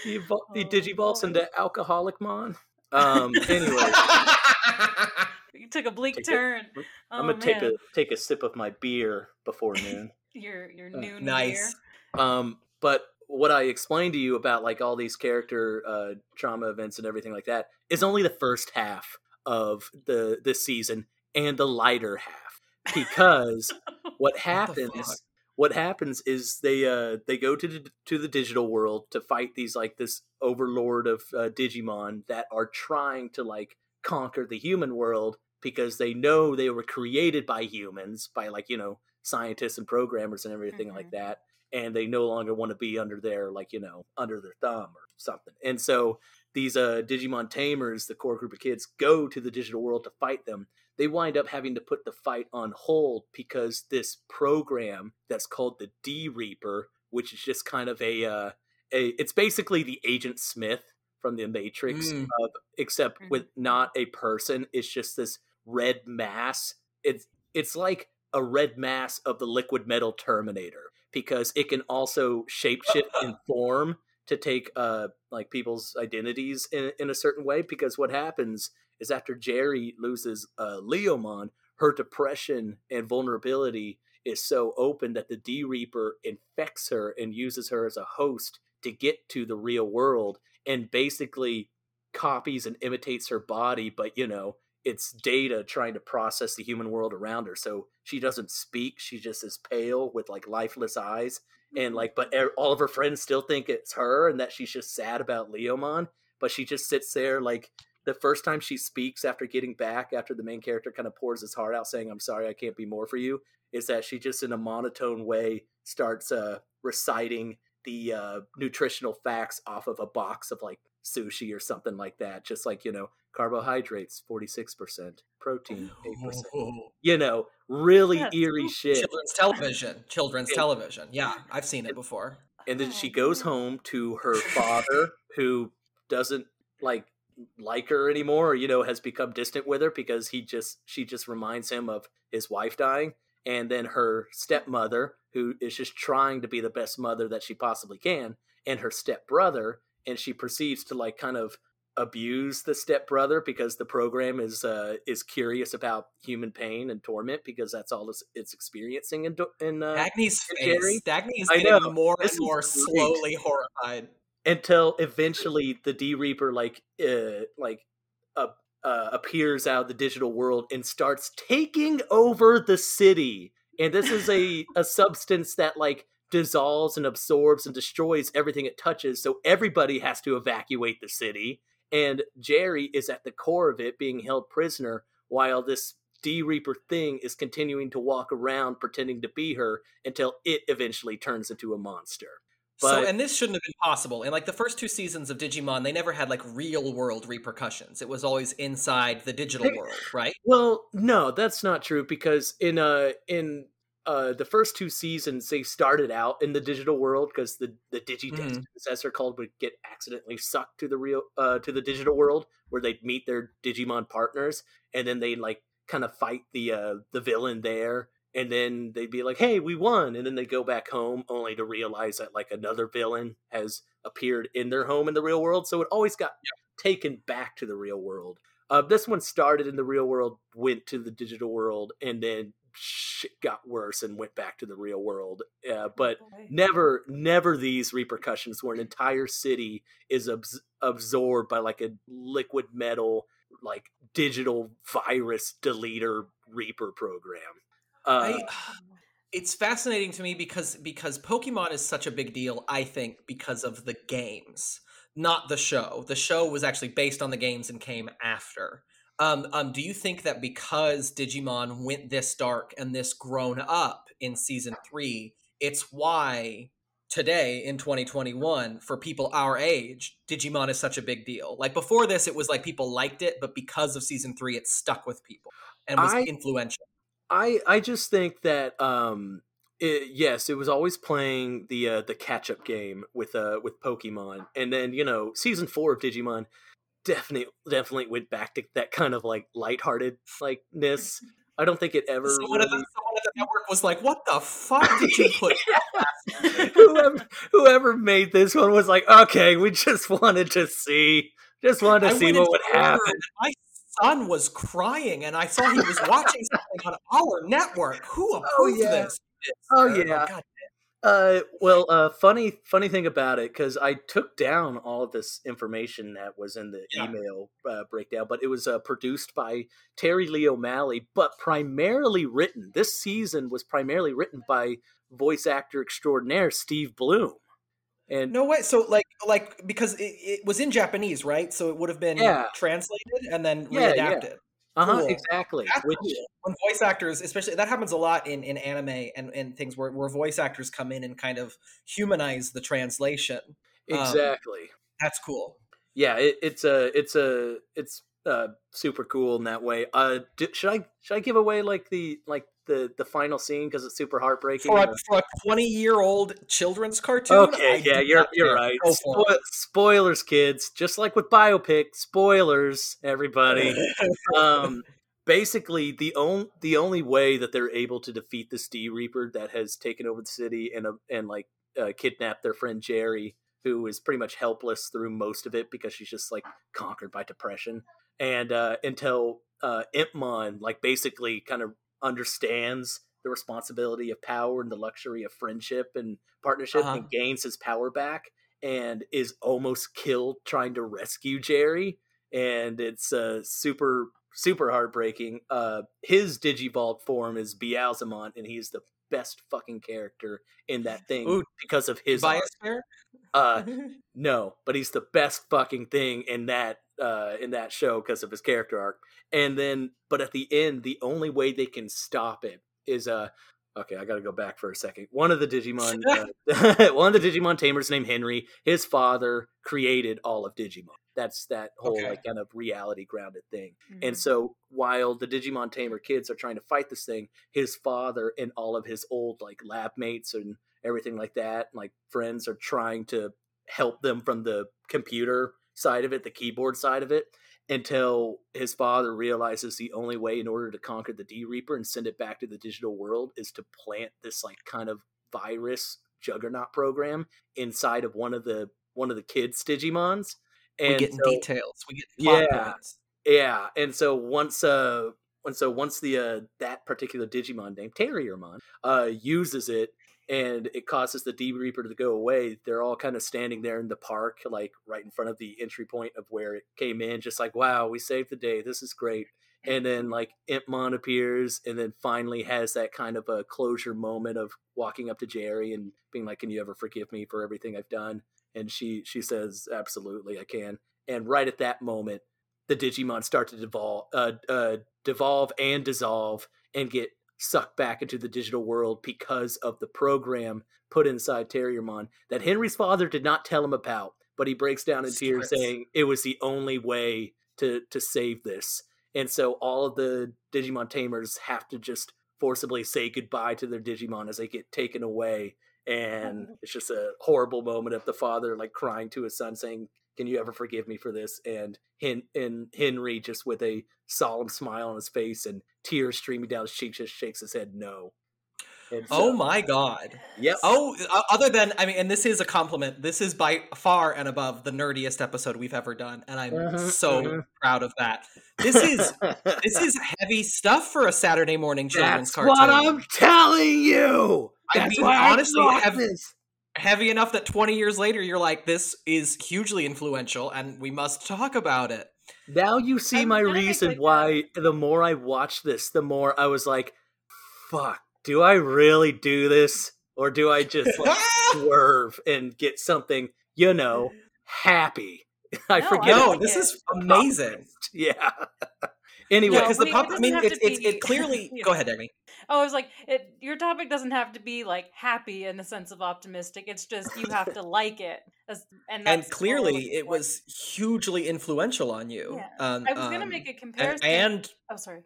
he, evol- he Oh, digivolves boy. into alcoholic mon um anyway you took a bleak Take turn. i'm Oh, gonna take a take a sip of my beer before noon your your Uh, noon nice. um but what i explained to you about like all these character uh trauma events and everything like that is only the first half of the this season and the lighter half because what What happens fuck? what happens is they uh they go to the, to the digital world to fight these like this overlord of uh, digimon that are trying to like conquer the human world because they know they were created by humans by like you know scientists and programmers and everything like Mhm. that and they no longer want to be under their like you know under their thumb or something and so these uh digimon tamers the core group of kids go to the digital world to fight them they wind up having to put the fight on hold because this program that's called the D Reaper, which is just kind of a, uh, a it's basically the Agent Smith from the Matrix, Mm. uh, except Mhm. with not a person. It's just this red mass. It's it's like a red mass of the liquid metal Terminator because it can also shapeshift in form to take uh like people's identities in, in a certain way because what happens is after Jeri loses uh, Leomon, her depression and vulnerability is so open that the D Reaper infects her and uses her as a host to get to the real world and basically copies and imitates her body, but you know, it's data trying to process the human world around her. So she doesn't speak, she just is pale with like lifeless eyes. And Mm-hmm. like, but all of her friends still think it's her and that she's just sad about Leomon. But she just sits there like the first time she speaks after getting back, after the main character kind of pours his heart out saying, I'm sorry, I can't be more for you, is that she just in a monotone way starts uh, reciting the uh, nutritional facts off of a box of like sushi or something like that. Just like, you know, carbohydrates, 46%, protein, 8%. You know, really Yes. eerie shit. Children's television. Children's Yeah. television. Yeah, I've seen it before. And then she Oh, goes home to her father, who doesn't like like her anymore, or, you know, has become distant with her because he just she just reminds him of his wife dying. And then her stepmother, who is just trying to be the best mother that she possibly can, and her stepbrother, and she proceeds to like kind of abuse the stepbrother because the program is uh is curious about human pain and torment because that's all it's, it's experiencing in in uh, Dagny's Jeri? face. Dagny is I getting know. more This and more slowly horrified. Until eventually the D Reaper like uh, like uh, uh, appears out of the digital world and starts taking over the city. And this is a a substance that like dissolves and absorbs and destroys everything it touches. So everybody has to evacuate the city. And Jeri is at the core of it, being held prisoner, while this D Reaper thing is continuing to walk around pretending to be her until it eventually turns into a monster. So, and this shouldn't have been possible. In like the first two seasons of Digimon, they never had like real world repercussions. It was always inside the digital They- world, right? Well, no, that's not true because in uh in uh the first two seasons they started out in the digital world because the the Digidestined Mhm. possessor called would get accidentally sucked to the real uh to the digital world where they'd meet their Digimon partners and then they'd like kind of fight the uh the villain there and then they'd be like, "Hey, we won," and then they go back home only to realize that like another villain has appeared in their home in the real world. So it always got taken back to the real world. Uh, this one started in the real world, went to the digital world, and then shit got worse and went back to the real world. Uh, but Boy. never, never these repercussions where an entire city is abs- absorbed by like a liquid metal, like digital virus deleter reaper program. Uh, I, it's fascinating to me because because Pokemon is such a big deal. I think because of the games, not the show. The show was actually based on the games and came after. Um, um, do you think that because Digimon went this dark and this grown up in season three, it's why today in 2021 for people our age digimon is such a big deal like before this it was like people liked it but because of season three it stuck with people and was I- influential I I just think that um it, yes, it was always playing the uh, the catch up game with uh with Pokemon, and then you know season four of Digimon definitely definitely went back to that kind of like lighthearted likeness. I don't think it ever someone, at the, someone at the network was like, "What the fuck did you put?" whoever whoever made this one was like, okay, we just wanted to see, just wanted to I see what would happen. My son was crying, and I saw he was watching something on our network. Who approved yeah. this? Oh, sir? yeah. God. Uh, well, uh, funny, funny thing about it, because I took down all of this information that was in the Yeah. email uh, breakdown, but it was uh, produced by Terri-Lei O'Malley, but primarily written. This season was primarily written by voice actor extraordinaire Steve Blum, and No way. So, like, like because it, it was in Japanese, right? So it would have been Yeah. translated and then Yeah, yeah. uh huh, cool. exactly. Which cool. When voice actors, especially that happens a lot in, in anime and, and things where, where voice actors come in and kind of humanize the translation. Um, exactly, That's cool. yeah, it, it's a, it's a, it's uh, super cool in that way. Uh, d should I should I give away like the like the the final scene because it's super heartbreaking? For a, for a 20 year old children's cartoon. Okay, I yeah, you're you're right. Spo- spoilers, kids. Just like with biopic, spoilers, everybody. um, basically, the only the only way that they're able to defeat this D Reaper that has taken over the city and uh, and like uh, kidnapped their friend Jeri, who is pretty much helpless through most of it because she's just like conquered by depression, and uh, until uh, Impmon like basically kind of understands the responsibility of power and the luxury of friendship and partnership Uh-huh. and gains his power back and is almost killed trying to rescue Jeri, and it's uh, super super heartbreaking. Uh, his Digivolved form is Beelzemon, and he's the best fucking character in that thing Ooh, because of his bias art. Uh, no, but he's the best fucking thing in that uh in that show because of his character arc. And then, but at the end, the only way they can stop it is uh okay, I got to go back for a second. One of the Digimon, uh, one of the Digimon tamers named Henry. His father created all of Digimon. That's that whole Okay. like kind of reality grounded thing. Mhm. And so while the Digimon Tamer kids are trying to fight this thing, his father and all of his old like lab mates and everything like that, like friends are trying to help them from the computer side of it, the keyboard side of it, until his father realizes the only way in order to conquer the D Reaper and send it back to the digital world is to plant this like kind of virus juggernaut program inside of one of the one of the kids Digimons. we And get so- details. We get Yeah. points. yeah, and so once uh and so once the uh that particular Digimon named Terriermon uh uses it and it causes the D Reaper to go away, they're all kind of standing there in the park, like right in front of the entry point of where it came in, just like, wow, we saved the day. This is great. And then like Impmon appears and then finally has that kind of a closure moment of walking up to Jeri and being like, Can you ever forgive me for everything I've done? And she she says, Absolutely, I can. And right at that moment, the Digimon start to devolve, uh, uh, devolve and dissolve and get sucked back into the digital world because of the program put inside Terriermon that Henry's father did not tell him about. But he breaks down in tears saying it was the only way to to save this. And so all of the Digimon tamers have to just forcibly say goodbye to their Digimon as they get taken away. And mm-hmm. it's just a horrible moment of the father like crying to his son saying, can you ever forgive me for this? And Hen- and Henry just with a solemn smile on his face and tears streaming down his cheeks just shakes his head no. And Oh my god. Yep. Oh, other than I mean, and this is a compliment. This is by far and above the nerdiest episode we've ever done, and I'm Mhm, so mhm. proud of that. This is this is heavy stuff for a Saturday morning children's That's cartoon. what I'm telling you. I That's mean, why honestly, brought have- this. Heavy enough that 20 years later, you're like, this is hugely influential, and we must talk about it. Now you see I'm my reason like, why. The more I watch this, the more I was like, "Fuck, do I really do this, or do I just like swerve and get something, you know, happy?" I No, forget. no, this is amazing. Yeah. Anyway, Yeah, No, because the it pop. I mean, it's be- it clearly. Yeah. Go ahead, Amy. Oh, I was like, it, your topic doesn't have to be like happy in the sense of optimistic. It's just you have to like it, As- and And clearly, it was hugely influential on you. Yeah. Um, I was gonna um, make a comparison. and oh, sorry.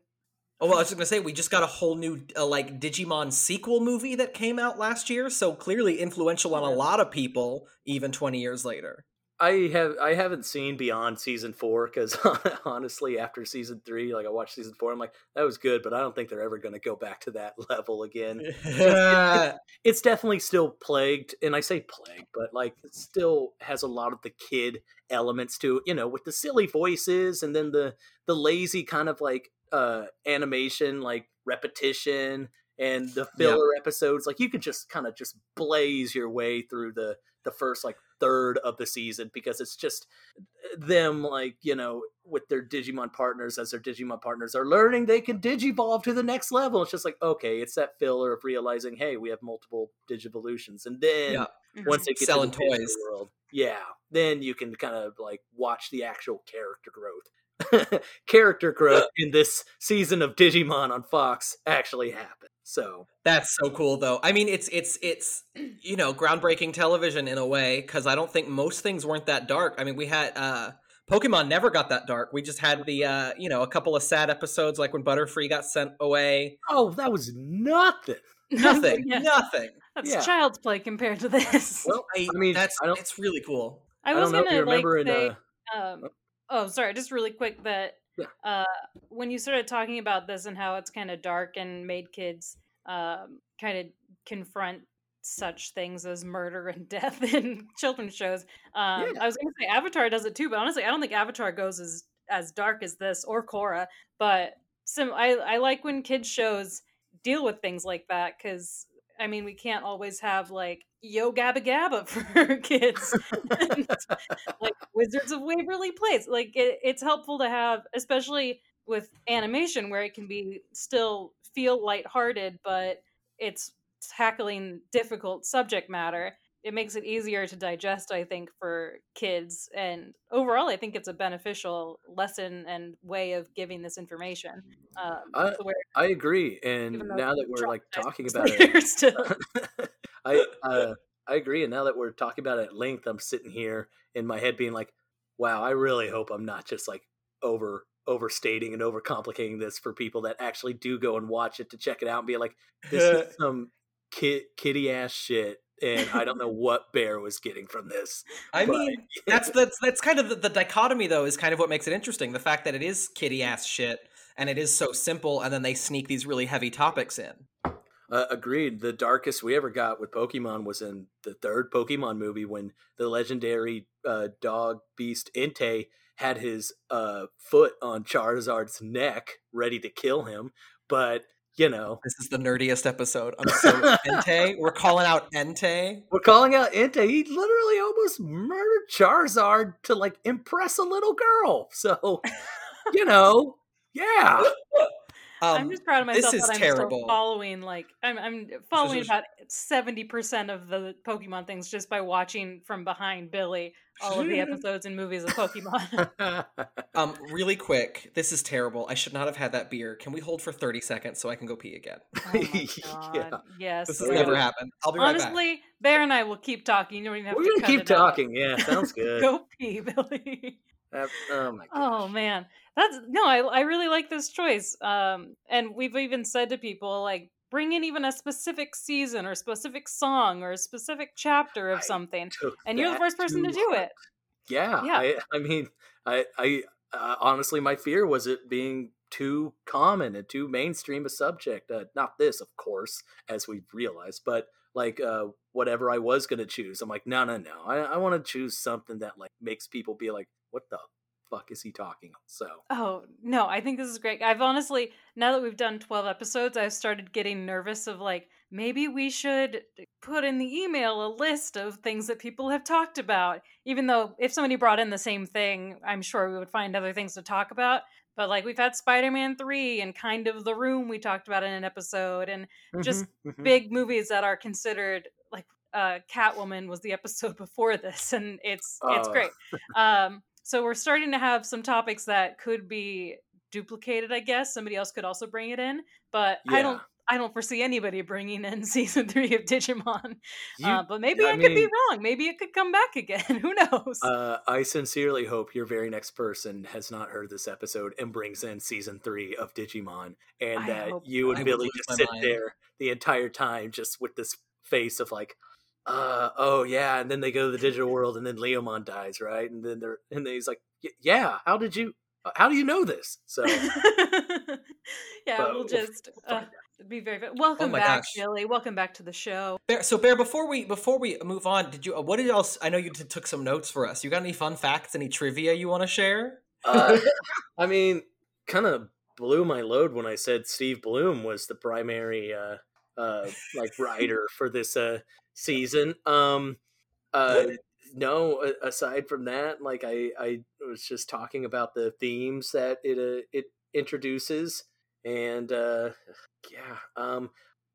Oh, well, I was just gonna say we just got a whole new uh, like Digimon sequel movie that came out last year, so clearly influential on a lot of people, even twenty years later. I have I haven't seen beyond season four because honestly, after season three, like I watched season four, I'm like that was good, but I don't think they're ever going to go back to that level again. it's definitely still plagued and i say plagued but like it still has a lot of the kid elements to it you know with the silly voices and then the the lazy kind of like uh animation like repetition and the Yeah. filler episodes like you could just kind of just blaze your way through the the first like third of the season because it's just uh, them like you know with their digimon partners as their digimon partners are learning they can digivolve to the next level. It's just like okay it's that filler of realizing hey we have multiple digivolutions. And then Yeah. once mm-hmm. they get Selling to the digital toys. world yeah then you can kind of like watch the actual character growth. Character growth in this season of digimon on fox actually happen so That's so cool, though. I mean, it's it's it's you know groundbreaking television in a way because I don't think most things weren't that dark. I mean, we had uh Pokemon never got that dark. We just had the uh you know a couple of sad episodes like when Butterfree got sent away. oh that was nothing Nothing, Yeah. nothing. That's Yeah. child's play compared to this. well I, I mean, that's I don't- it's really cool. I i was don't know gonna you remember like in say, uh um, oh, sorry, just really quick that Yeah. uh, when you started talking about this and how it's kind of dark and made kids um, kind of confront such things as murder and death in children's shows. Um, Yeah. I was going to say Avatar does it too, but honestly, I don't think Avatar goes as as dark as this or Korra. But sim- I I like when kids shows deal with things like that because I mean, we can't always have like Yo Gabba Gabba for kids, and, like Wizards of Waverly Place. Like it, it's helpful to have, especially with animation, where it can be still feel lighthearted, but it's tackling difficult subject matter it makes it easier to digest i think for kids and overall i think it's a beneficial lesson and way of giving this information um, I, I agree and now that we're like talking about it still i uh i agree and now that we're talking about it at length i'm sitting here in my head being like wow i really hope i'm not just like over overstating and overcomplicating this for people that actually do go and watch it to check it out and be like this is some kid kitty ass shit and i don't know what bear was getting from this I but- mean, that's that's that's kind of the, the dichotomy, though, is kind of what makes it interesting. The fact that it is kitty ass shit and it is so simple, and then they sneak these really heavy topics in. Uh, agreed. The darkest we ever got with Pokemon was in the third Pokemon movie when the legendary uh, dog beast Entei had his uh, foot on Charizard's neck, ready to kill him. But you know, This is the nerdiest episode. I'm so Entei. We're calling out Entei. we're calling out Entei. He literally almost murdered Charizard to like impress a little girl. So, you know, yeah. Um, i'm just proud of this myself is that i'm terrible. still following like i'm, I'm following about 70% of the pokemon things just by watching from behind billy all of the episodes and movies of pokemon um, really quick. This is terrible. I should not have had that beer. Can we hold for 30 seconds so I can go pee again? oh Yeah. yes This has never happened. I'll be right back. Honestly, Bear and I will keep talking. You don't even have We're to gonna cut keep it out. talking. Yeah, sounds good. Go pee, Billy. That- oh my oh man, that's no. I I really like this choice. Um, and we've even said to people like, bring in even a specific season or specific song or a specific chapter of I something, and you're the first person to do it. Yeah, Yeah. I, I mean, I, I uh, honestly, my fear was it being too common and too mainstream a subject. Uh, not this, of course, as we've realized, but like uh, whatever I was going to choose, I'm like, no, no, no. I, I want to choose something that like makes people be like, what the fuck is he talking? So Oh, no, I think this is great. I've honestly, now that we've done 12 episodes, I've started getting nervous of like, maybe we should put in the email a list of things that people have talked about. Even though if somebody brought in the same thing, I'm sure we would find other things to talk about. But like we've had Spider Man 3 and kind of The Room we talked about in an episode, and Just Mhm, mhm. big movies that are considered like uh Catwoman was the episode before this and it's it's Oh. great. Um so we're starting to have some topics that could be duplicated, I guess. Somebody else could also bring it in, but I don't I don't foresee anybody bringing in season 3 of Digimon. You- uh, but maybe I, I could be wrong. Maybe it could come back again. Who knows? Uh, I sincerely hope your very next person has not heard this episode and brings in season three of Digimon, and I that you and I would Billy lose just sit mind. there the entire time, just with this face of like, uh, oh yeah, and then they go to the digital world, and then Leomon dies, right? And then they're and then he's like, "Y- yeah, how did you, how do you know this? So yeah, but we'll we'll just uh, be very, very welcome Oh back, gosh. Billy. Welcome back to the show. Bear, so Bear, before we before we move on, did you? uh, What did else? I know you t- took some notes for us. You got any fun facts? Any trivia you want to share? Uh, I mean, kind of blew my load when I said Steve Blum was the primary, uh, uh, like writer for this uh season. Um, uh, no, aside from that, like I, I was just talking about the themes that it uh, it introduces, and uh, yeah, um,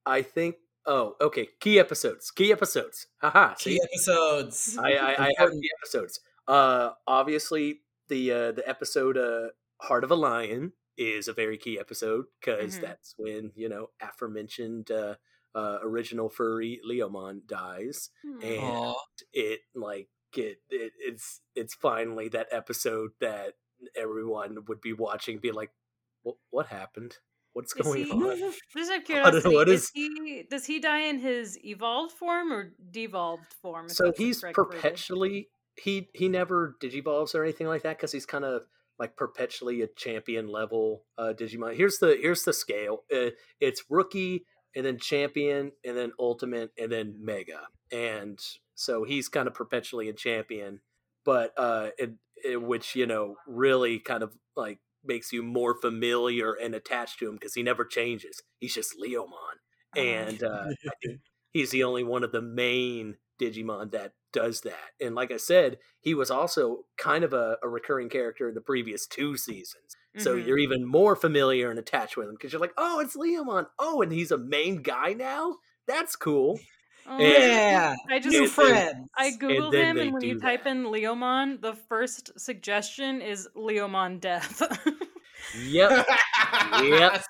I think. Oh, okay. Key episodes. Key episodes. Haha. Key episodes. I, I, I have the episodes. Uh, obviously, the uh, the episode uh, "Heart of a Lion" is a very key episode because Mhm. that's when you know aforementioned uh, uh, original furry Leomon dies, Hmm. and Aw. it like it, it it's it's finally that episode that everyone would be watching, be like, "What what happened? What's Is going he- on?" Just out of I don't know, curiosity, what is is- he does he die in his evolved form or devolved form? so he's perpetually he he never digivolves or anything like that because he's kind of like perpetually a champion level uh digimon. Here's the here's the scale. Uh, it's rookie and then champion and then ultimate and then mega. And so he's kind of perpetually a champion but uh it, it, which you know really kind of like makes you more familiar and attached to him because he never changes. He's just leomon. Oh. and uh, he's the only one of the main Digimon that does that. And like I said, he was also kind of a, a recurring character in the previous two seasons. So Mhm. you're even more familiar and attached with him because you're like, oh, it's Leomon. Oh, and he's a main guy now? That's cool. Oh, Yeah, I just new friends. I googled then him, and when you do type that. in Leomon, the first suggestion is Leomon death. Yep. Yep.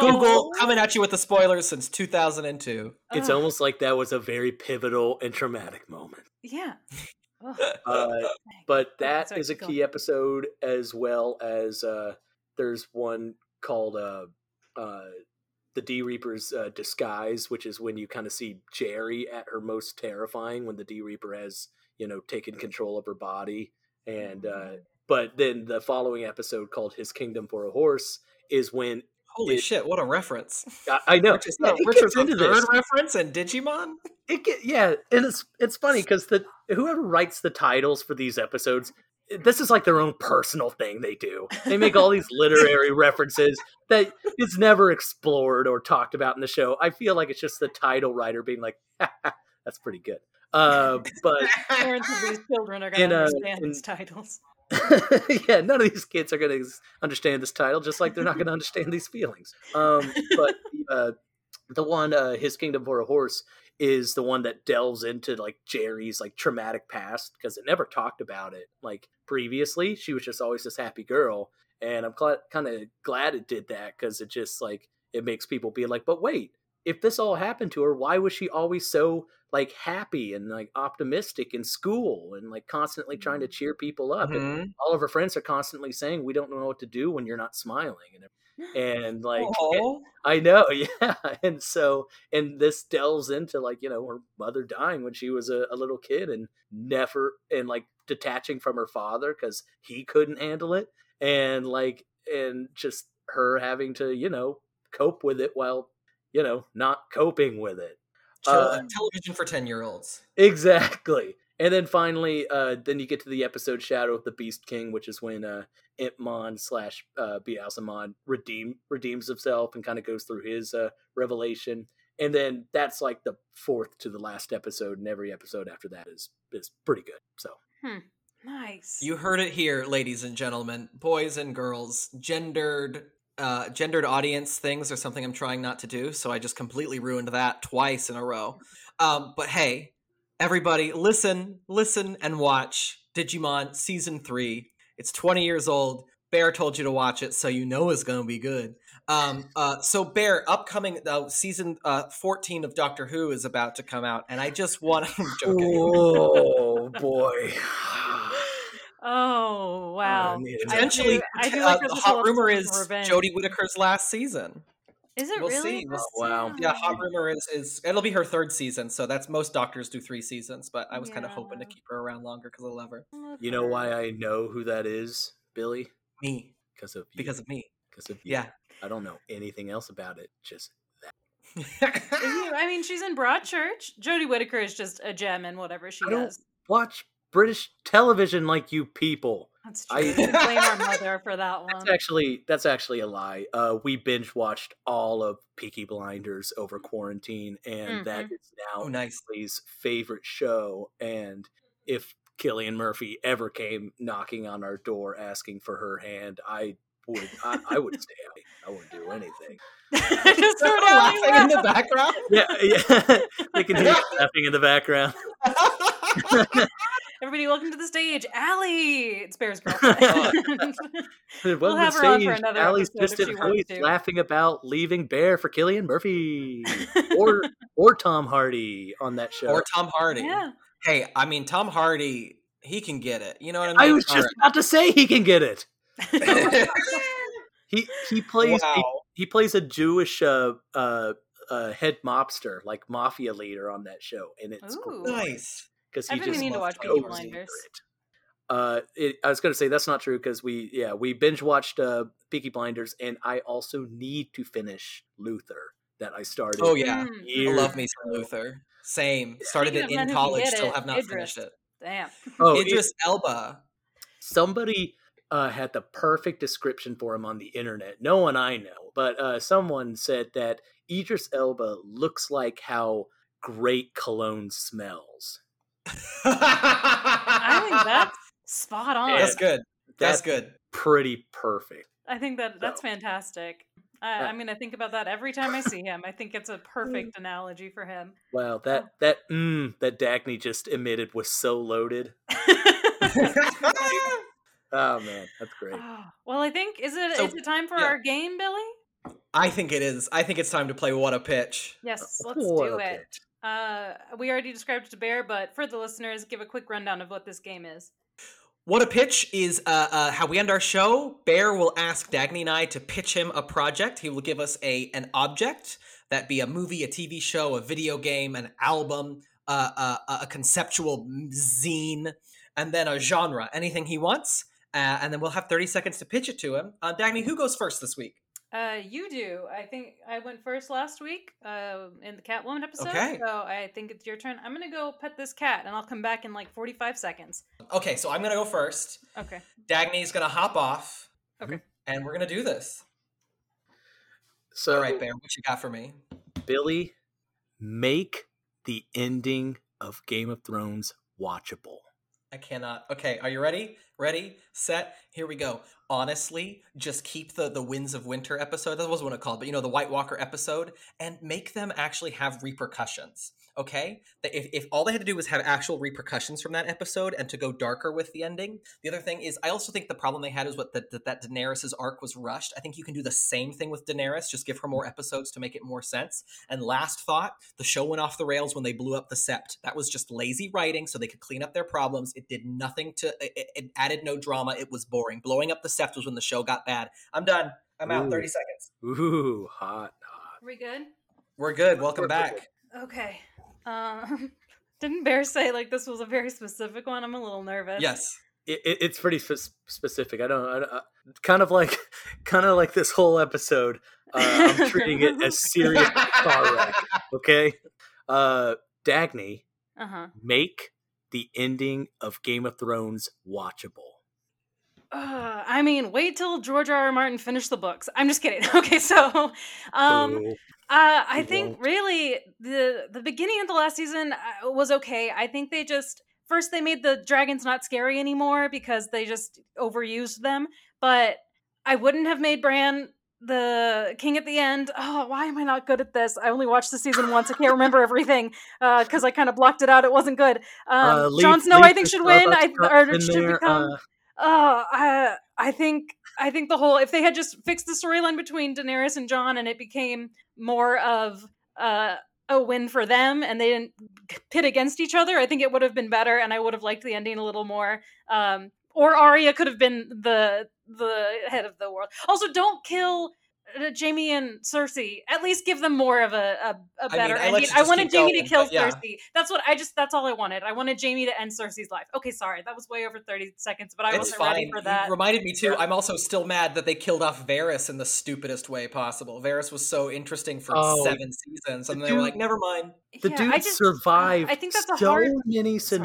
Google Oh. coming at you with the spoilers since 2002. It's Ugh, almost like that was a very pivotal and traumatic moment. yeah. Uh, but Okay, that sorry, is a key going. episode as well as uh there's one called uh uh the D Reaper's uh, disguise, which is when you kind of see Jeri at her most terrifying when the D Reaper has you know taken control of her body, and uh but then the following episode called His Kingdom for a Horse is when Holy It- shit, what a reference. I, I know Richard's, yeah, it Richard's gets into third this. reference in Digimon? It get, yeah, and it's it's funny because the whoever writes the titles for these episodes, this is like their own personal thing they do. They make all these literary references that is never explored or talked about in the show. I feel like it's just the title writer being like, "That's pretty good." Uh, but Parents of these children are going in, to uh, understand in- these titles. yeah, none of these kids are going to understand this title, just like they're not going to understand these feelings. Um, but uh, the one, uh, "His Kingdom for a Horse," is the one that delves into like Jeri's like traumatic past because it never talked about it like previously. She was just always this happy girl, and I'm cl- kind of glad it did that because it just like it makes people be like, but wait, if this all happened to her, why was she always so like happy and like optimistic in school and like constantly trying to cheer people up? And Mhm. all of her friends are constantly saying, "We don't know what to do when you're not smiling," and and like Aw. I know, yeah. And so, and this delves into like, you know, her mother dying when she was a, a little kid and never, and like detaching from her father because he couldn't handle it. And like, and just her having to, you know, cope with it while, you know, not coping with it. Uh, television for 10 year olds. Exactly. And then finally, uh, then you get to the episode Shadow of the Beast King, which is when uh, Impmon slash uh, Beelzemon redeem redeems himself and kind of goes through his uh, revelation. And then that's like the fourth to the last episode, and every episode after that is is pretty good. So hmm. Nice. You heard it here, ladies and gentlemen, boys and girls. Gendered, uh, gendered audience things are something I'm trying not to do, so I just completely ruined that twice in a row. Um, but hey, everybody, listen, listen, and watch Digimon season three. It's 20 years old. Bear told you to watch it, so you know it's going to be good. Um, uh, so Bear, upcoming uh, season uh, 14 of Doctor Who is about to come out, and I just want to joking. Oh boy. Oh wow! I need I Potentially, do- I do uh, like the there's hot rumor is revenge. Jodie Whittaker's last season. Is it we'll really? see. Oh, wow. Yeah, hot rumor is is it'll be her third season, so that's most doctors do three seasons. But I was kind of hoping to keep her around longer because I love her. You know why I know who that is, Billy? Me, Because of you. because of me. because of you. Yeah. I don't know anything else about it. Just that. I mean, she's in Broadchurch. Jodie Whittaker is just a gem in whatever she I don't- does. watch British television like you people. That's true. I- We can blame our mother for that one. That's actually that's actually a lie. Uh, we binge watched all of Peaky Blinders over quarantine, and that is now oh, nice. Emily's favorite show. And if Cillian Murphy ever came knocking on our door asking for her hand, I would I, I would stay out. I wouldn't do anything. just heard Allie laughing in the background. Yeah, yeah. they can hear you laughing in the background. Everybody, welcome to the stage, Allie. It's Bear's girlfriend. It We'll wasn't have her on for another Allie's distant voice laughing about leaving Bear for Cillian Murphy or or Tom Hardy on that show. or Tom Hardy. yeah. Hey, I mean Tom Hardy, he can get it. You know what I mean? I was just about to say he can get it. He he plays a, wow. he plays a Jewish uh, uh, uh, head mobster, like mafia leader on that show, and it's Ooh. Nice. Because I've he been just meaning to watch Peaky Blinders. it. Uh, it, I was going to say that's not true because we yeah we binge watched uh, Peaky Blinders, and I also need to finish Luther that I started. Oh yeah. Mm, I love me some. Luther. Same. Started Speaking it in college, still it, have not Idris. finished it. Damn. Oh, it- Idris Elba. somebody uh, had the perfect description for him on the internet. No one I know, but uh, someone said that Idris Elba looks like how great cologne smells. I think that's spot on. That's good. That's That's good. pretty perfect. I think that that's So. fantastic. I, Uh, I'm gonna think about that every time I see him. I think it's a perfect analogy for him. Wow, that that mm, that Dagny just emitted was so loaded. Oh man, that's great. Ah, well, I think is it is So, it time for yeah. our game, Billy? I think it is. I think it's time to play What a Pitch. Yes, let's What do it. pitch. Uh, we already described it to Bear, but for the listeners, give a quick rundown of what this game is. What a Pitch is uh, uh, how we end our show. Bear will ask Dagny and I to pitch him a project. He will give us a an object that be a movie, a TV show, a video game, an album, uh, uh, a conceptual zine, and then a genre, anything he wants. Uh, and then we'll have 30 seconds to pitch it to him. Uh, Dagny, who goes first this week? Uh, you do. I think I went first last week uh, in the Catwoman episode. Okay. So I think it's your turn. I'm gonna go pet this cat, and I'll come back in like 45 seconds. Okay, so I'm going to go first. Okay. Dagny's going to hop off, Okay. and we're going to do this. So, All right, Bear, what you got for me? Billy, make the ending of Game of Thrones watchable. I cannot. Okay, are you ready? Ready, set, here we go. Honestly, just keep the the Winds of Winter episode. That was what it called, but you know the White Walker episode, and make them actually have repercussions. Okay, if if all they had to do was have actual repercussions from that episode and to go darker with the ending. The other thing is, I also think the problem they had is what that that, that Daenerys's arc was rushed. I think you can do the same thing with Daenerys, just give her more episodes to make it more sense. And last thought, the show went off the rails when they blew up the Sept. That was just lazy writing so they could clean up their problems. It did nothing to, it, it added no drama. It was boring. Blowing up the Sept was when the show got bad. I'm done. I'm out. 30 seconds. Ooh, hot, hot. Are we good? We're good. Welcome back. Okay. Um, didn't Bear say like this was a very specific one? I'm a little nervous. Yes. It, it, it's pretty spe- specific. I don't, I don't uh, kind of like, kind of like this whole episode. Uh, I'm treating it as serious car wreck. Okay, uh, Dagny, Uh huh. make the ending of Game of Thrones watchable. Uh, I mean, wait till George R. R. Martin finished the books. I'm just kidding. Okay, so um. Uh, I think really the the beginning of the last season uh, was okay. I think they just first they made the dragons not scary anymore because they just overused them. But I wouldn't have made Bran the king at the end. Oh, why am I not good at this? I only watched the season once. I can't remember everything because I kind of blocked it out. It wasn't good. Um, Uh, Jon Snow, I think should win. I or should become. Oh, I I think I think the whole if they had just fixed the storyline between Daenerys and Jon and it became more of uh, a win for them and they didn't pit against each other, I think it would have been better and I would have liked the ending a little more. Um, or Arya could have been the the head of the world. Also, don't kill uh, Jaime and Cersei. At least give them more of a mean, better I let ending. I wanted Jaime going, to kill yeah. Cersei. That's what I just. That's all I wanted. I wanted Jaime to end Cersei's life. Okay, sorry, that was way over thirty seconds, but I it's wasn't fine. ready for You that. reminded me too. I'm also still mad that they killed off Varys in the stupidest way possible. Varys was so interesting for Oh, seven seasons, and the they were like, "Never mind." the Yeah, dude I just- survived I think that's a so hard. many Sorry.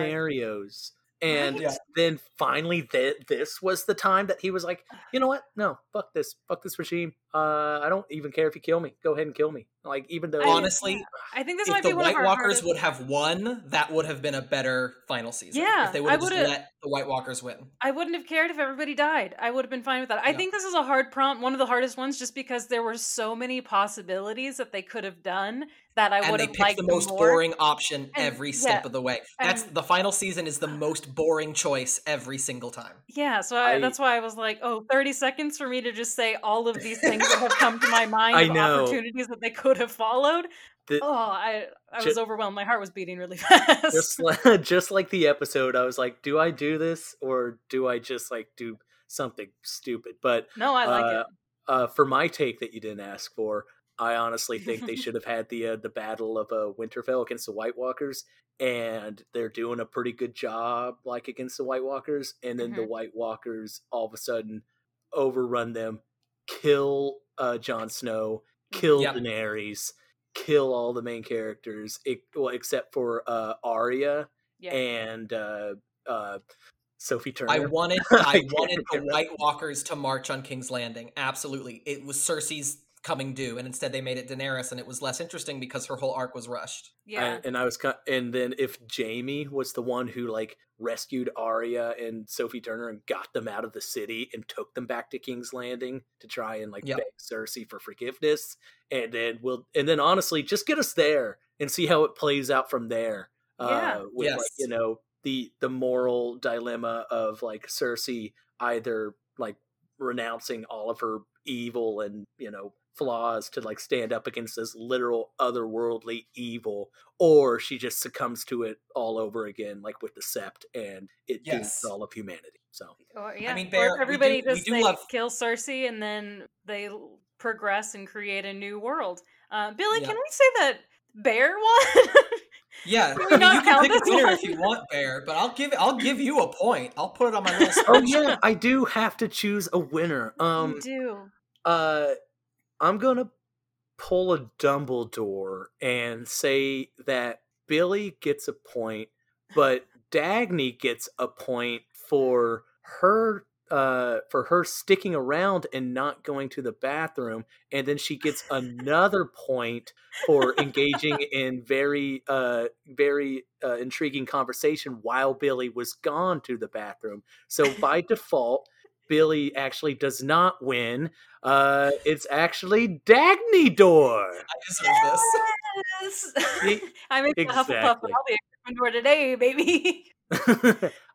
Scenarios. And Yeah. then finally, th- this was the time that he was like, "You know what? No, fuck this, fuck this regime. Uh, I don't even care if you kill me. Go ahead and kill me. Like, even though I- Honestly, I think this if might the be White Walkers hardest- would have won, that would have been a better final season. Yeah, if they would have just let the White Walkers win. I wouldn't have cared if everybody died. I would have been fine with that. I Yeah. think this is a hard prompt, one of the hardest ones, just because there were so many possibilities that they could have done that I and would they have picked liked the most more. boring option And- every step yeah, of the way. That's and- the final season is the most boring choice every single time. Yeah, so I, I- that's why I was like, oh, 30 seconds for me to just say all of these things that have come to my mind I of know. opportunities that they could have followed. The- oh, I I Ju- was overwhelmed. My heart was beating really fast. just like, just like the episode, I was like, "Do I do this or do I just like do something stupid?" But no, I like uh, it. uh, for my take that you didn't ask for, I honestly think they should have had the uh, the battle of uh, Winterfell against the White Walkers, and they're doing a pretty good job, like against the White Walkers, and then the Mhm. White Walkers all of a sudden overrun them, kill uh, Jon Snow, kill Yep. Daenerys, kill all the main characters, e- well, except for uh, Arya and uh, uh, Sophie Turner. I wanted I I wanted the. White Walkers to march on King's Landing. Absolutely. It was Cersei's coming due, and instead they made it Daenerys, and it was less interesting because her whole arc was rushed. Yeah. And, and I was, ki- and then if Jaime was the one who like rescued Arya and Sophie Turner and got them out of the city and took them back to King's Landing to try and like Yep. beg Cersei for forgiveness, and then we'll, and then honestly, just get us there and see how it plays out from there. Yeah. Uh, with like you know the the moral dilemma of like Cersei either like renouncing all of her evil and you know flaws to like stand up against this literal otherworldly evil or she just succumbs to it all over again like with the sept and it Yes. dooms all of humanity so Or, yeah. mean, or Bear, if we everybody do- we just do they love- kill Cersei and then they progress and create a new world. Uh, Billy, Yeah. can we say that Bear won? Yeah, I mean, you can pick a winner one? if you want, Bear, but I'll give I'll give you a point. I'll put it on my list. oh yeah i do have to choose a winner um you do. uh i'm gonna pull a dumbledore and say that billy gets a point but dagny gets a point for her uh for her sticking around and not going to the bathroom and then she gets another point for engaging in very uh very uh, intriguing conversation while billy was gone to the bathroom. So by default billy actually does not win uh it's actually dagny door I deserve this. Yes. E- I'm in Hufflepuff. exactly. I'll be a Gryffindor today, baby.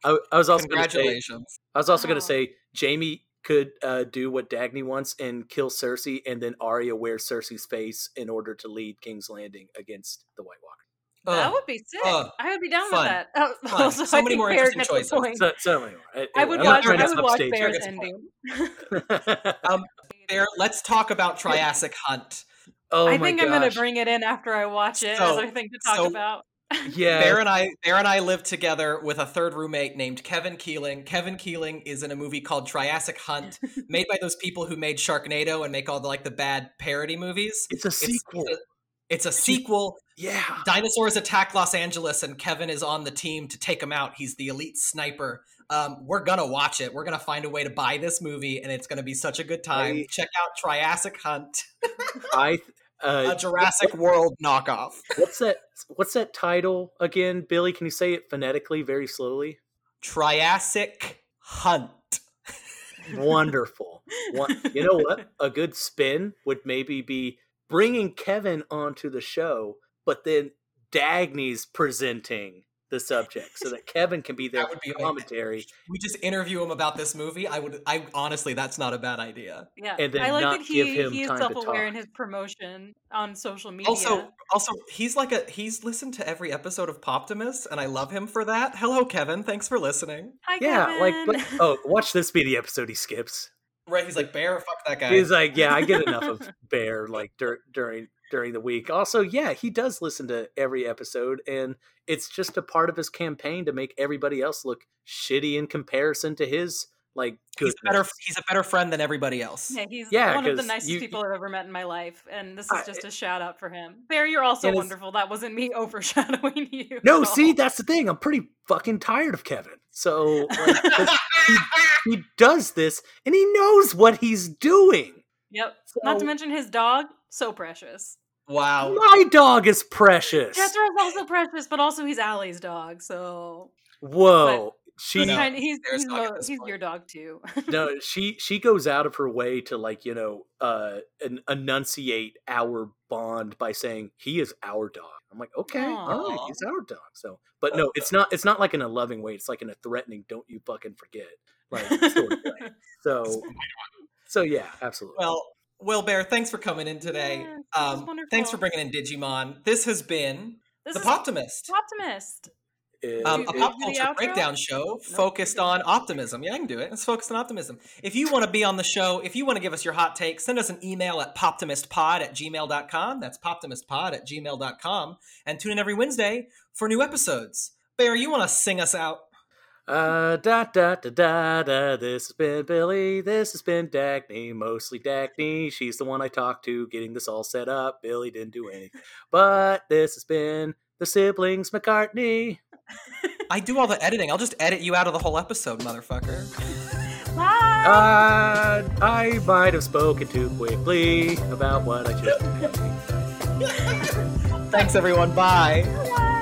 I, I was also gonna say, Congratulations. I was also going Oh. to say Jaime could uh, do what Dagny wants and kill Cersei, and then Arya wears Cersei's face in order to lead King's Landing against the White Walker. That Ugh, would be sick. ugh, I would be down fun, with that. Oh. Also, So I many think more Bear interesting gets choices. point. So, many more. I, I would I'm watch. I would watch upstage Bear's gets ending. Um, Bear, let's talk about Triassic Hunt. oh I my think I'm gonna bring it in after I watch it as So- I think to talk so- about. Yeah, Bear and I, Bear and I live together with a third roommate named Kevin Keeling. Kevin Keeling is in a movie called Triassic Hunt, made by those people who made Sharknado and make all the like the bad parody movies. it's a It's, sequel. it's a, it's a sequel. yeah, Dinosaurs attack Los Angeles, and Kevin is on the team to take them out. He's the elite sniper. Um, we're gonna watch it. We're gonna find a way to buy this movie, and it's gonna be such a good time. I- Check out Triassic Hunt, I. Uh, a Jurassic World knockoff. what's that? What's that title again, Billy? Can you say it phonetically, very slowly? Triassic Hunt. Wonderful. One, you know what? A good spin would maybe be bringing Kevin onto the show, but then Dagny's presenting the subject so that Kevin can be there That would be for amazing. commentary. We just interview him about this movie. I would. I honestly, that's not a bad idea. Yeah, And then I like not that he give him he is time self-aware in talk. his promotion on social media. Also, also, he's like a he's listened to every episode of Poptimist, and I love him for that. Hello, Kevin. Thanks for listening. Hi, Yeah, like, but, oh, watch this be the episode he skips. Right? He's like Bear. Fuck that guy. He's like, yeah, I get enough of Bear like dur- during during the week. Also, yeah, he does listen to every episode, and it's just a part of his campaign to make everybody else look shitty in comparison to his like he's goodness. a better he's a better friend than everybody else. Yeah, he's Yeah, one of the nicest you- people I've ever met in my life, and this is just eh a shout out for him. Bear, you're also wonderful. That wasn't me overshadowing you. No, see, that's the thing. I'm pretty fucking tired of Kevin. So like, 'cause he, he does this, and he knows what he's doing. Yep. Not to mention his dog, so precious. wow. My dog is precious. Jethro's also precious, but also he's Allie's dog, so Whoa, she he's, No, kind he's, he's, dog at mo- this he's your dog too. no, she she goes out of her way to like you know uh en- enunciate our bond by saying he is our dog. I'm like, okay, all right, he's our dog. So, but no, it's not. It's not like in a loving way. It's like in a threatening. Don't you fucking forget, like sort of. So, so yeah, absolutely. Well, Will Bear, thanks for coming in today. Yeah, um, thanks for bringing in Digimon. This has been this the is Poptimist. Optimist. It- um, a pop culture outro? breakdown show Nope. focused on optimism. Yeah, I can do it. It's focused on optimism. If you want to be on the show, if you want to give us your hot take, send us an email at poptimistpod at gmail.com. That's poptimistpod at gmail.com. And tune in every Wednesday for new episodes. Bear, you want to sing us out? Uh, da da da da da. This has been Billy. This has been Dagny. Mostly Dagny. She's the one I talked to, getting this all set up. Billy didn't do anything. But this has been the siblings McCartney. I do all the editing. I'll just edit you out of the whole episode, motherfucker. Bye. Uh, I might have spoken too quickly about what I just. Thanks, everyone. Bye. Bye.